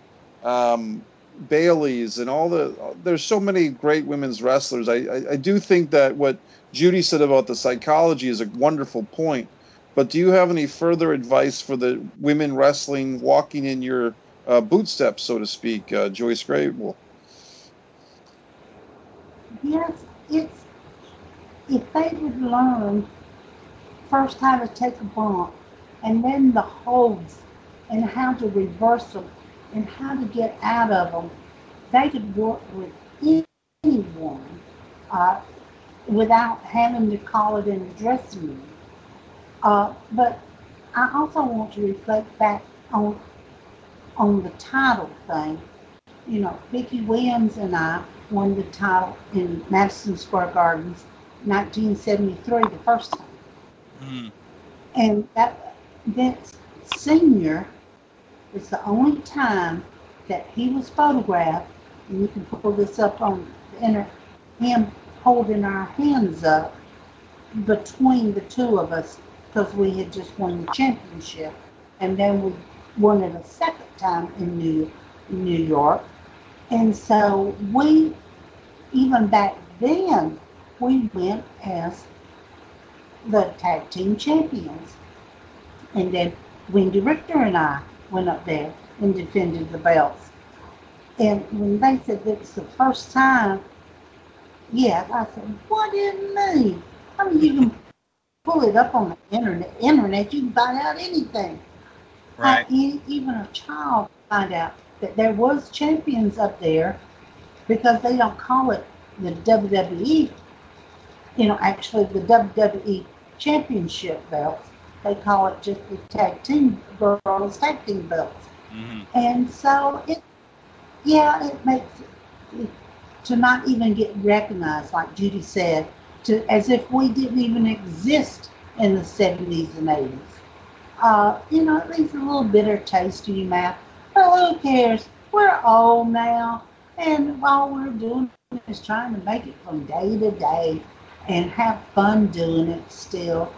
um, Bayleys and all the, there's so many great women's wrestlers. I, I, I do think that what Judy said about the psychology is a wonderful point. But do you have any further advice for the women wrestling walking in your uh, bootsteps, so to speak, uh, Joyce Grable? Yes, it's, if they would learn first how to take a bump and then the holds and how to reverse them and how to get out of them, they could work with anyone uh, without having to call it in the dressing room. Uh, but I also want to reflect back on on the title thing. You know, Vicki Williams and I won the title in Madison Square Gardens, 1973, the first time. Mhm. And that Vince Senior is the only time that he was photographed, and you can pull this up on the internet, him holding our hands up between the two of us because we had just won the championship. And then we won it a second time in New, New York. And so we, even back then, we went as the tag team champions. And then Wendy Richter and I went up there and defended the belts. And when they said that it's the first time, yeah, I said, what do you mean? I mean, you can pull it up on the internet. Internet, you can find out anything. Right. e- even a child find out that there was champions up there because they don't call it the WWE. You know, actually the WWE championship belts. They call it just the tag team girls tag team belts. hmm And so it, yeah, it makes it, to not even get recognized, like Judy said, to as if we didn't even exist in the 70s and 80s. Uh, you know, it leaves a little bitter taste in your mouth. But who cares? We're old now, and all we're doing is trying to make it from day to day and have fun doing it still.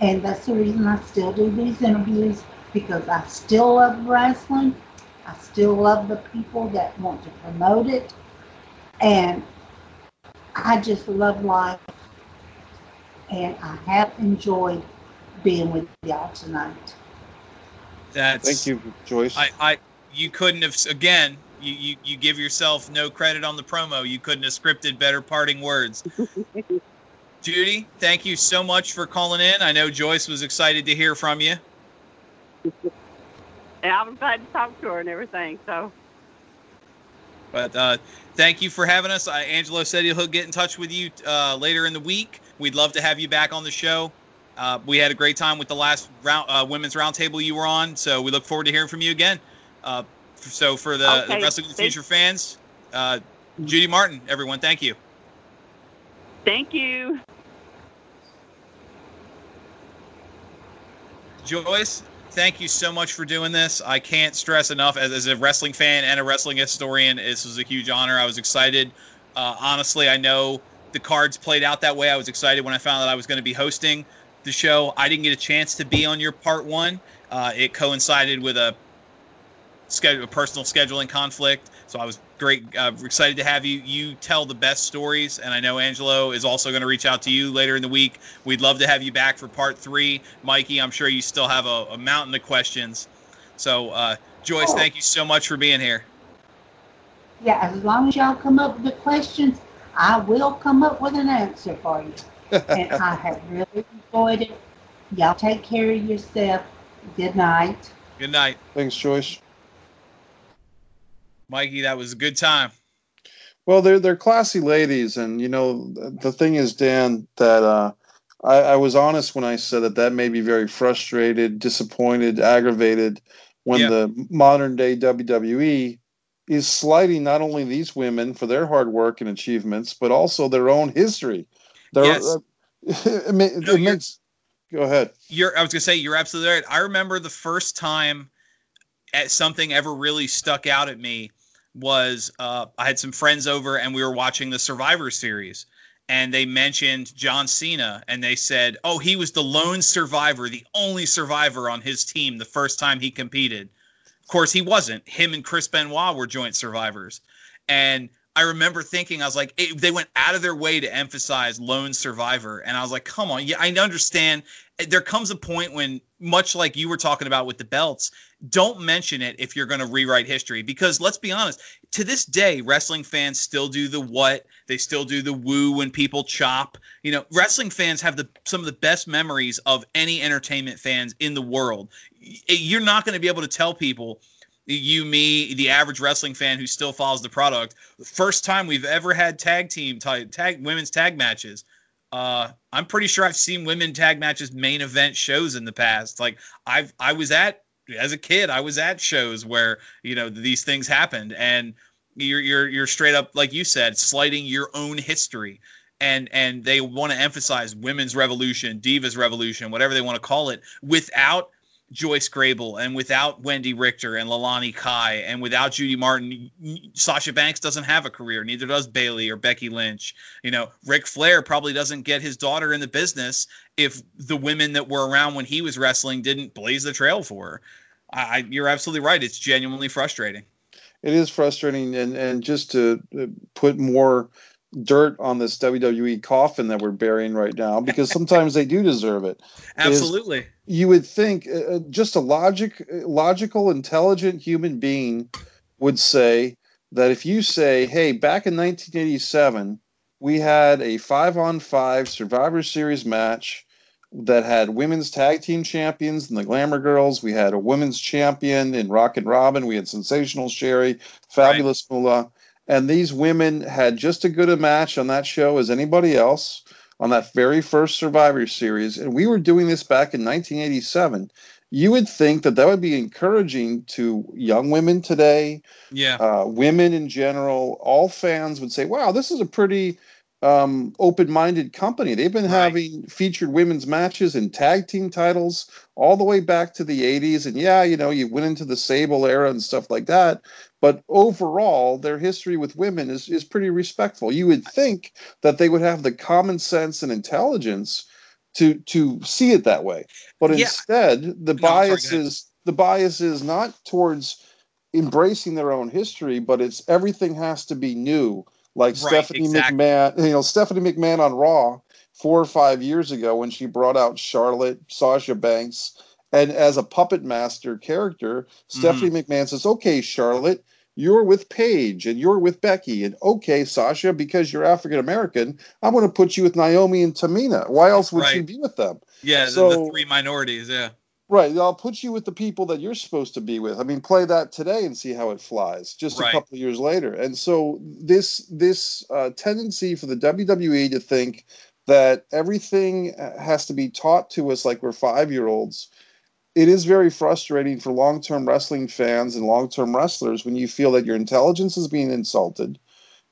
And that's the reason I still do these interviews because I still love wrestling. I still love the people that want to promote it. And I just love life. And I have enjoyed being with y'all tonight. That's Thank you, Joyce. I, I you couldn't have again you, you you give yourself no credit on the promo. You couldn't have scripted better parting words. Judy thank you so much for calling in. I know joyce was excited to hear from you. Yeah, I was glad to talk to her and everything. So. But uh, thank you for having us. Uh, angelo said he'll get in touch with you uh, later in the week. We'd love to have you back on the show. Uh, we had a great time with the last round uh, women's roundtable you were on so we look forward to hearing from you again uh, so for the, the wrestling of the future fans uh, judy martin everyone thank you thank you. Joyce, thank you so much for doing this. I can't stress enough as, as a wrestling fan and a wrestling historian. This was a huge honor. I was excited. Uh, honestly, I know the cards played out that way. I was excited when I found out I was going to be hosting the show. I didn't get a chance to be on your part one. Uh, it coincided with a schedule, a personal scheduling conflict. So I was great, uh, excited to have you. You tell the best stories, and I know Angelo is also going to reach out to you later in the week. We'd love to have you back for part three, Mikey. I'm sure you still have a, a mountain of questions. So uh, Joyce, Oh. thank you so much for being here. Yeah, as long as y'all come up with the questions, I will come up with an answer for you. and I have really enjoyed it. Y'all take care of yourself. Good night. Good night, Thanks, Joyce. Mikey. That was a good time. Well, they're they're classy ladies, and you know the thing is, Dan, that uh, I, I was honest when I said that that made me very frustrated, disappointed, aggravated when Yeah. the modern day WWE is slighting not only these women for their hard work and achievements, but also their own history. Their, Yes. uh, it, ma- No, you're- makes. Go ahead. You're, I was gonna say you're absolutely right. I remember the first time at something ever really stuck out at me was uh, I had some friends over and we were watching the Survivor Series, and they mentioned John Cena and they said, "Oh, he was the lone survivor, the only survivor on his team the first time he competed." Of course, he wasn't. Him and Chris Benoit were joint survivors, and I remember thinking, I was like, it, they went out of their way to emphasize lone survivor, and I was like, come on, yeah, I understand. There comes a point when, much like you were talking about with the belts, don't mention it if you're going to rewrite history. Because let's be honest, to this day, wrestling fans still do the what, they still do the woo when people chop. You know, wrestling fans have the some of the best memories of any entertainment fans in the world. You're not going to be able to tell people you, me, the average wrestling fan who still follows the product. First time we've ever had tag team tag, tag women's tag matches. Uh, I'm pretty sure I've seen women tag matches main event shows in the past. Like I've I was at as a kid, I was at shows where you know these things happened, and you're you're you're straight up like you said, slighting your own history. And and they want to emphasize women's revolution, divas revolution, whatever they want to call it, without Joyce Grable and without Wendy Richter and Leilani Kai and without Judy Martin, Sasha Banks doesn't have a career. Neither does Bayley or Becky Lynch. You know, Ric Flair probably doesn't get his daughter in the business if the women that were around when he was wrestling didn't blaze the trail for her. I, you're absolutely right. It's genuinely frustrating. It is frustrating, and and just to uh, put more dirt on this WWE coffin that we're burying right now because sometimes they do deserve it. Absolutely. You would think uh, uh, just a logic logical intelligent human being would say that if you say, "Hey, back in 1987, we had a 5 on 5 Survivor Series match that had women's tag team champions and the Glamour Girls. We had a women's champion in Rockin' Robin. We had Sensational Sherri, Fabulous right. Moolah. And these women had just as good a match on that show as anybody else on that very first Survivor Series. And we were doing this back in 1987. You would think that that would be encouraging to young women today, yeah, uh, women in general. All fans would say, "Wow, this is a pretty um, open-minded company. They've been right. having featured women's matches and tag team titles all the way back to the 80s. And yeah, you know, you went into the Sable era and stuff like that. But overall, their history with women is, is pretty respectful. You would think that they would have the common sense and intelligence to to see it that way. But yeah. instead, the no, bias is the bias is not towards embracing their own history, but it's everything has to be new like right, Stephanie exactly. McMahon, you know, Stephanie McMahon on Raw four or five years ago when she brought out Charlotte, Sasha Banks, and as a puppet master character, Stephanie mm-hmm. McMahon says, "Okay, Charlotte, you're with Paige and you're with Becky, and okay, Sasha, because you're African American, I'm going to put you with Naomi and Tamina. Why else would right. she be with them? Yeah, so, the, the three minorities. Yeah." Right. I'll put you with the people that you're supposed to be with. I mean, play that today and see how it flies. Just right. a couple of years later. And so this this uh, tendency for the WWE to think that everything uh, has to be taught to us like we're five year olds. It is very frustrating for long term wrestling fans and long term wrestlers when you feel that your intelligence is being insulted,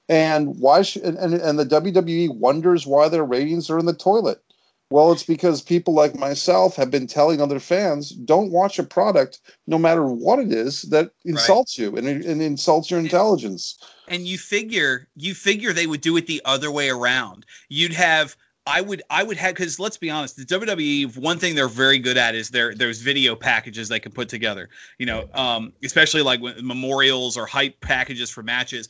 and why should and, and, the WWE wonders why their ratings are in the toilet well, it's because people like myself have been telling other fans don't watch a product, no matter what it is, that insults right. you and, and insults your intelligence. And you figure you figure they would do it the other way around. You'd have I would I would have because let's be honest, the WWE one thing they're very good at is their there's video packages they can put together. You know, um, especially like memorials or hype packages for matches.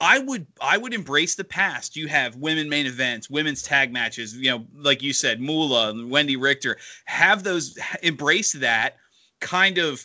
I would I would embrace the past. You have women main events, women's tag matches. You know, like you said, Moolah, and Wendy Richter. Have those embrace that kind of.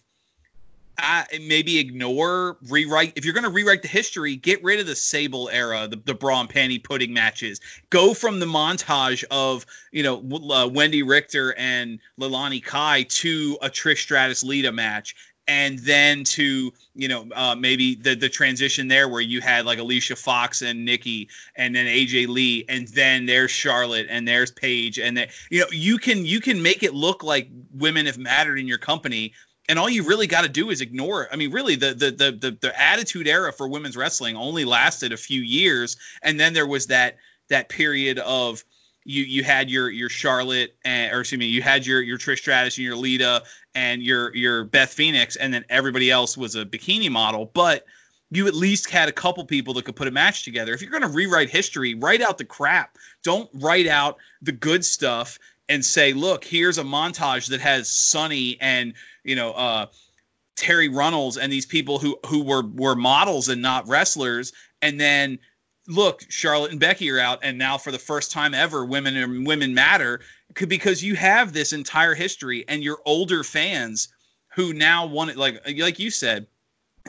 Uh, maybe ignore rewrite if you're going to rewrite the history get rid of the sable era the, the bra and panty pudding matches. Go from the montage of you know uh, wendy richter and leilani kai to a trish stratus lita match and then to you know uh, maybe the the transition there where you had like Alicia Fox and Nikki and then AJ Lee and then there's Charlotte and there's Paige and then you know you can you can make it look like women have mattered in your company and all you really got to do is ignore it. I mean, really, the, the the the the attitude era for women's wrestling only lasted a few years, and then there was that that period of you you had your your Charlotte and or excuse me, you had your your Trish Stratus and your Lita and your your Beth Phoenix, and then everybody else was a bikini model. But you at least had a couple people that could put a match together. If you're going to rewrite history, write out the crap. Don't write out the good stuff and say, look, here's a montage that has Sunny and you know uh, Terri Runnels and these people who who were were models and not wrestlers, and then look, Charlotte and Becky are out, and now for the first time ever, women and women matter because you have this entire history, and your older fans who now want it, like like you said,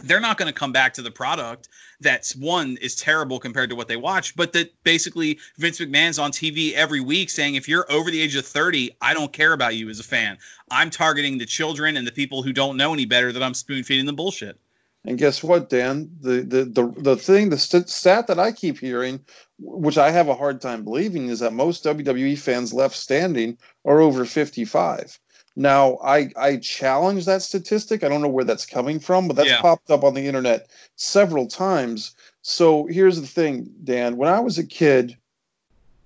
they're not going to come back to the product that's one is terrible compared to what they watch, but that basically Vince McMahon's on TV every week saying if you're over the age of 30, I don't care about you as a fan. I'm targeting the children and the people who don't know any better that I'm spoon feeding the bullshit. And guess what, Dan? The the the, the thing, the st- stat that I keep hearing, which I have a hard time believing, is that most WWE fans left standing are over 55. Now, I I challenge that statistic. I don't know where that's coming from, but that's yeah. popped up on the internet several times. So here's the thing, Dan. When I was a kid,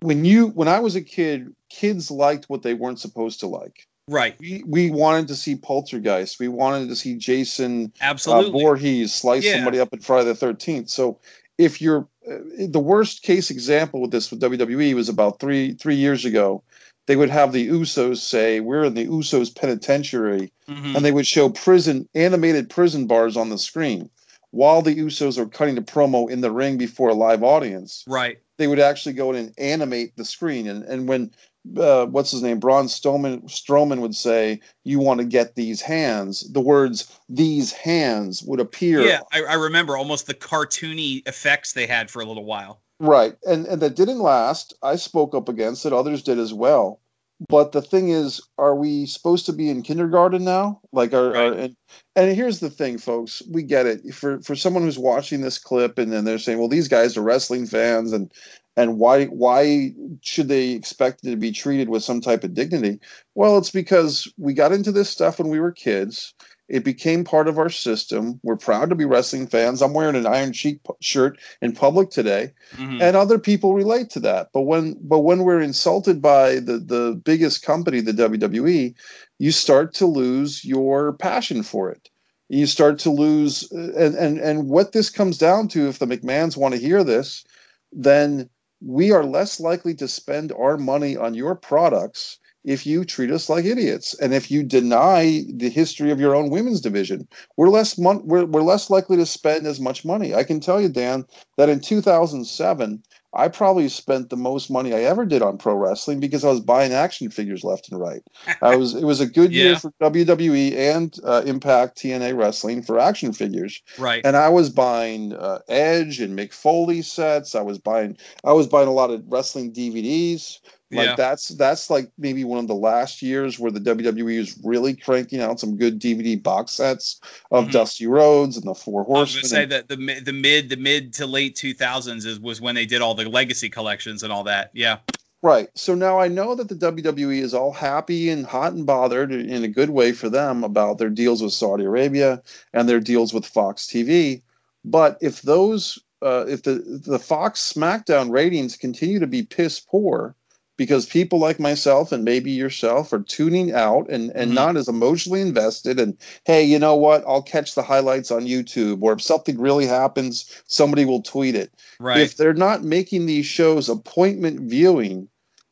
when you when I was a kid, kids liked what they weren't supposed to like. Right. We, we wanted to see Poltergeist. We wanted to see Jason uh, Absolutely. Voorhees slice Yeah. somebody up in Friday the Thirteenth. So if you're uh, the worst case example with this with WWE was about three three years ago, they would have the Usos say we're in the Usos penitentiary, Mhm. and they would show prison animated prison bars on the screen while the Usos are cutting the promo in the ring before a live audience Right. they would actually go in and animate the screen. And and when uh, what's his name, Braun Strowman, Strowman would say, "You want to get these hands," the words "these hands" would appear. Yeah, I, I remember almost the cartoony effects they had for a little while. Right, and and that didn't last. I spoke up against it. Others did as well. But the thing is, are we supposed to be in kindergarten now? Like, are, are and, and here's the thing, folks. We get it. For for someone who's watching this clip and then they're saying, "Well, these guys are wrestling fans, and and why why should they expect to be treated with some type of dignity?" Well, it's because we got into this stuff when we were kids. It became part of our system. We're proud to be wrestling fans. I'm wearing an Iron Sheik shirt in public today Mhm. and other people relate to that but when but when we're insulted by the the biggest company the WWE you start to lose your passion for it you start to lose and and and what this comes down to if the McMahons want to hear this then we are less likely to spend our money on your products if you treat us like idiots and if you deny the history of your own women's division we're less mon- we're, we're less likely to spend as much money i can tell you dan that in 2007 i probably spent the most money i ever did on pro wrestling because i was buying action figures left and right i was it was a good year for wwe and uh, impact tna wrestling for action figures Right. and I was buying uh, Edge and Mick Foley sets. I was buying I was buying a lot of wrestling DVDs. Like Yeah. that's that's like maybe one of the last years where the WWE is really cranking out some good DVD box sets of Mhm. Dusty Rhodes and the Four I was going Horsemen. to say that the the mid the mid to late 2000s is was when they did all the legacy collections and all that. Yeah. Right. So now I know that the WWE is all happy and hot and bothered in a good way for them about their deals with Saudi Arabia and their deals with Fox TV. But if those, uh, if the the Fox SmackDown ratings continue to be piss poor, because people like myself and maybe yourself are tuning out and and Mhm. not as emotionally invested, and hey, you know what? I'll catch the highlights on YouTube, or if something really happens, somebody will tweet it Right. if they're not making these shows appointment viewing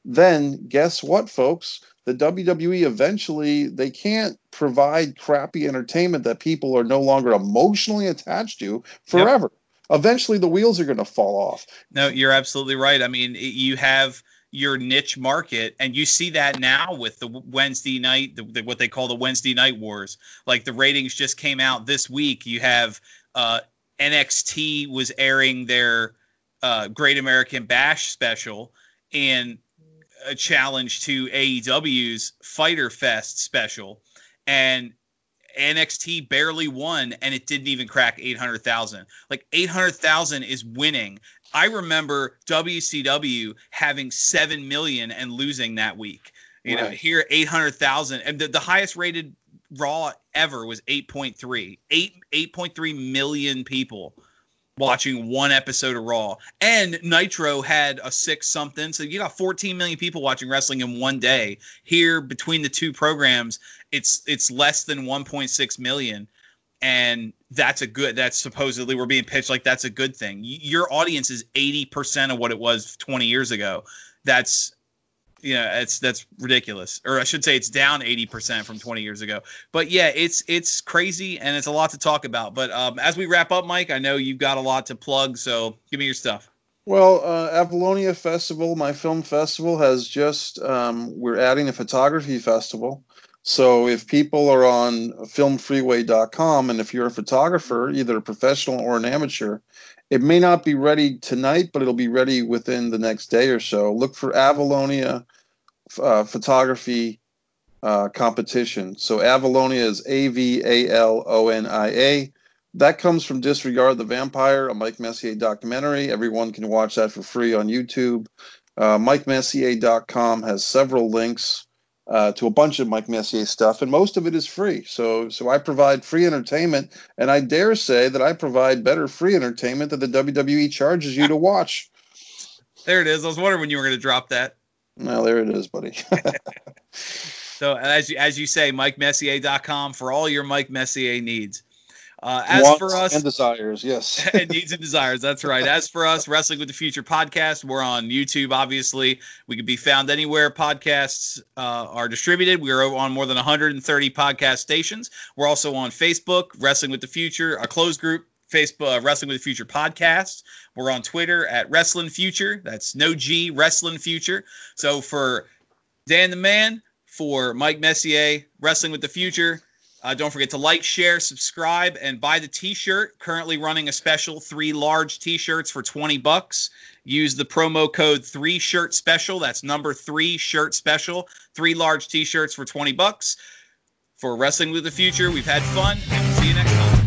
then guess what folks the WWE eventually they can't provide crappy entertainment that people are no longer emotionally attached to forever eventually the wheels are going to fall off No, you're absolutely right. I mean, you have your niche market, and you see that now with the Wednesday night, the, the, what they call the Wednesday night wars. Like the ratings just came out this week. You have uh, NXT was airing their uh, Great American Bash special, and a challenge to AEW's Fyter Fest special, and NXT barely won, and it didn't even crack 800,000. Like 800,000 is winning. I remember WCW having 7 million and losing that week. You know, here 800,000 and the, the highest rated Raw ever was 8.3. 8 8.3 million people watching one episode of Raw. And Nitro had a 6 something. So you got 14 million people watching wrestling in one day. Here between the two programs, it's it's less than 1.6 million and that's a good that's supposedly we're being pitched like that's a good thing. Your audience is 80% of what it was 20 years ago. That's you know it's that's ridiculous. Or i should say it's down 80% from 20 years ago. But yeah it's it's crazy and it's a lot to talk about. But um, as we wrap up mike i know you've got a lot to plug so give me your stuff. Well uh, Avalonia festival my film festival has just um, we're adding a photography festival so if people are on filmfreeway.com and if you're a photographer, either a professional or an amateur, it may not be ready tonight, but it'll be ready within the next day or so. Look for Avalonia uh, photography uh, competition. So Avalonia is A V A L O N I A. That comes from Disregard the Vampire, a Mike Messier documentary. Everyone can watch that for free on YouTube. Uh, MikeMessier.com has several links uh, to a bunch of Mike Messier stuff, and most of it is free. So, so I provide free entertainment, and I dare say that I provide better free entertainment than the WWE charges you to watch. there it is i was wondering when you were going to drop that Well, there it is, buddy. So as you, as you say, MikeMessier.com for all your Mike Messier needs. Uh, as Wants for us, and desires, yes. and needs and desires. That's right. As for us, Wrestling with the Future podcast, we're on YouTube. Obviously, we can be found anywhere podcasts uh, are distributed. We are on more than 130 podcast stations. We're also on Facebook, Wrestling with the Future, a closed group. Facebook, uh, Wrestling with the Future podcast. We're on Twitter at Wrestling Future. That's no G, Wrestling Future. So for Dan the Man, for Mike Messier, Wrestling with the Future, uh, don't forget to like, share, subscribe, and buy the T-shirt. Currently running a special: three large T-shirts for twenty bucks. Use the promo code three shirt special. That's number three shirt special. Three large T-shirts for twenty bucks. For Wrestling with the Future, we've had fun, see you next time.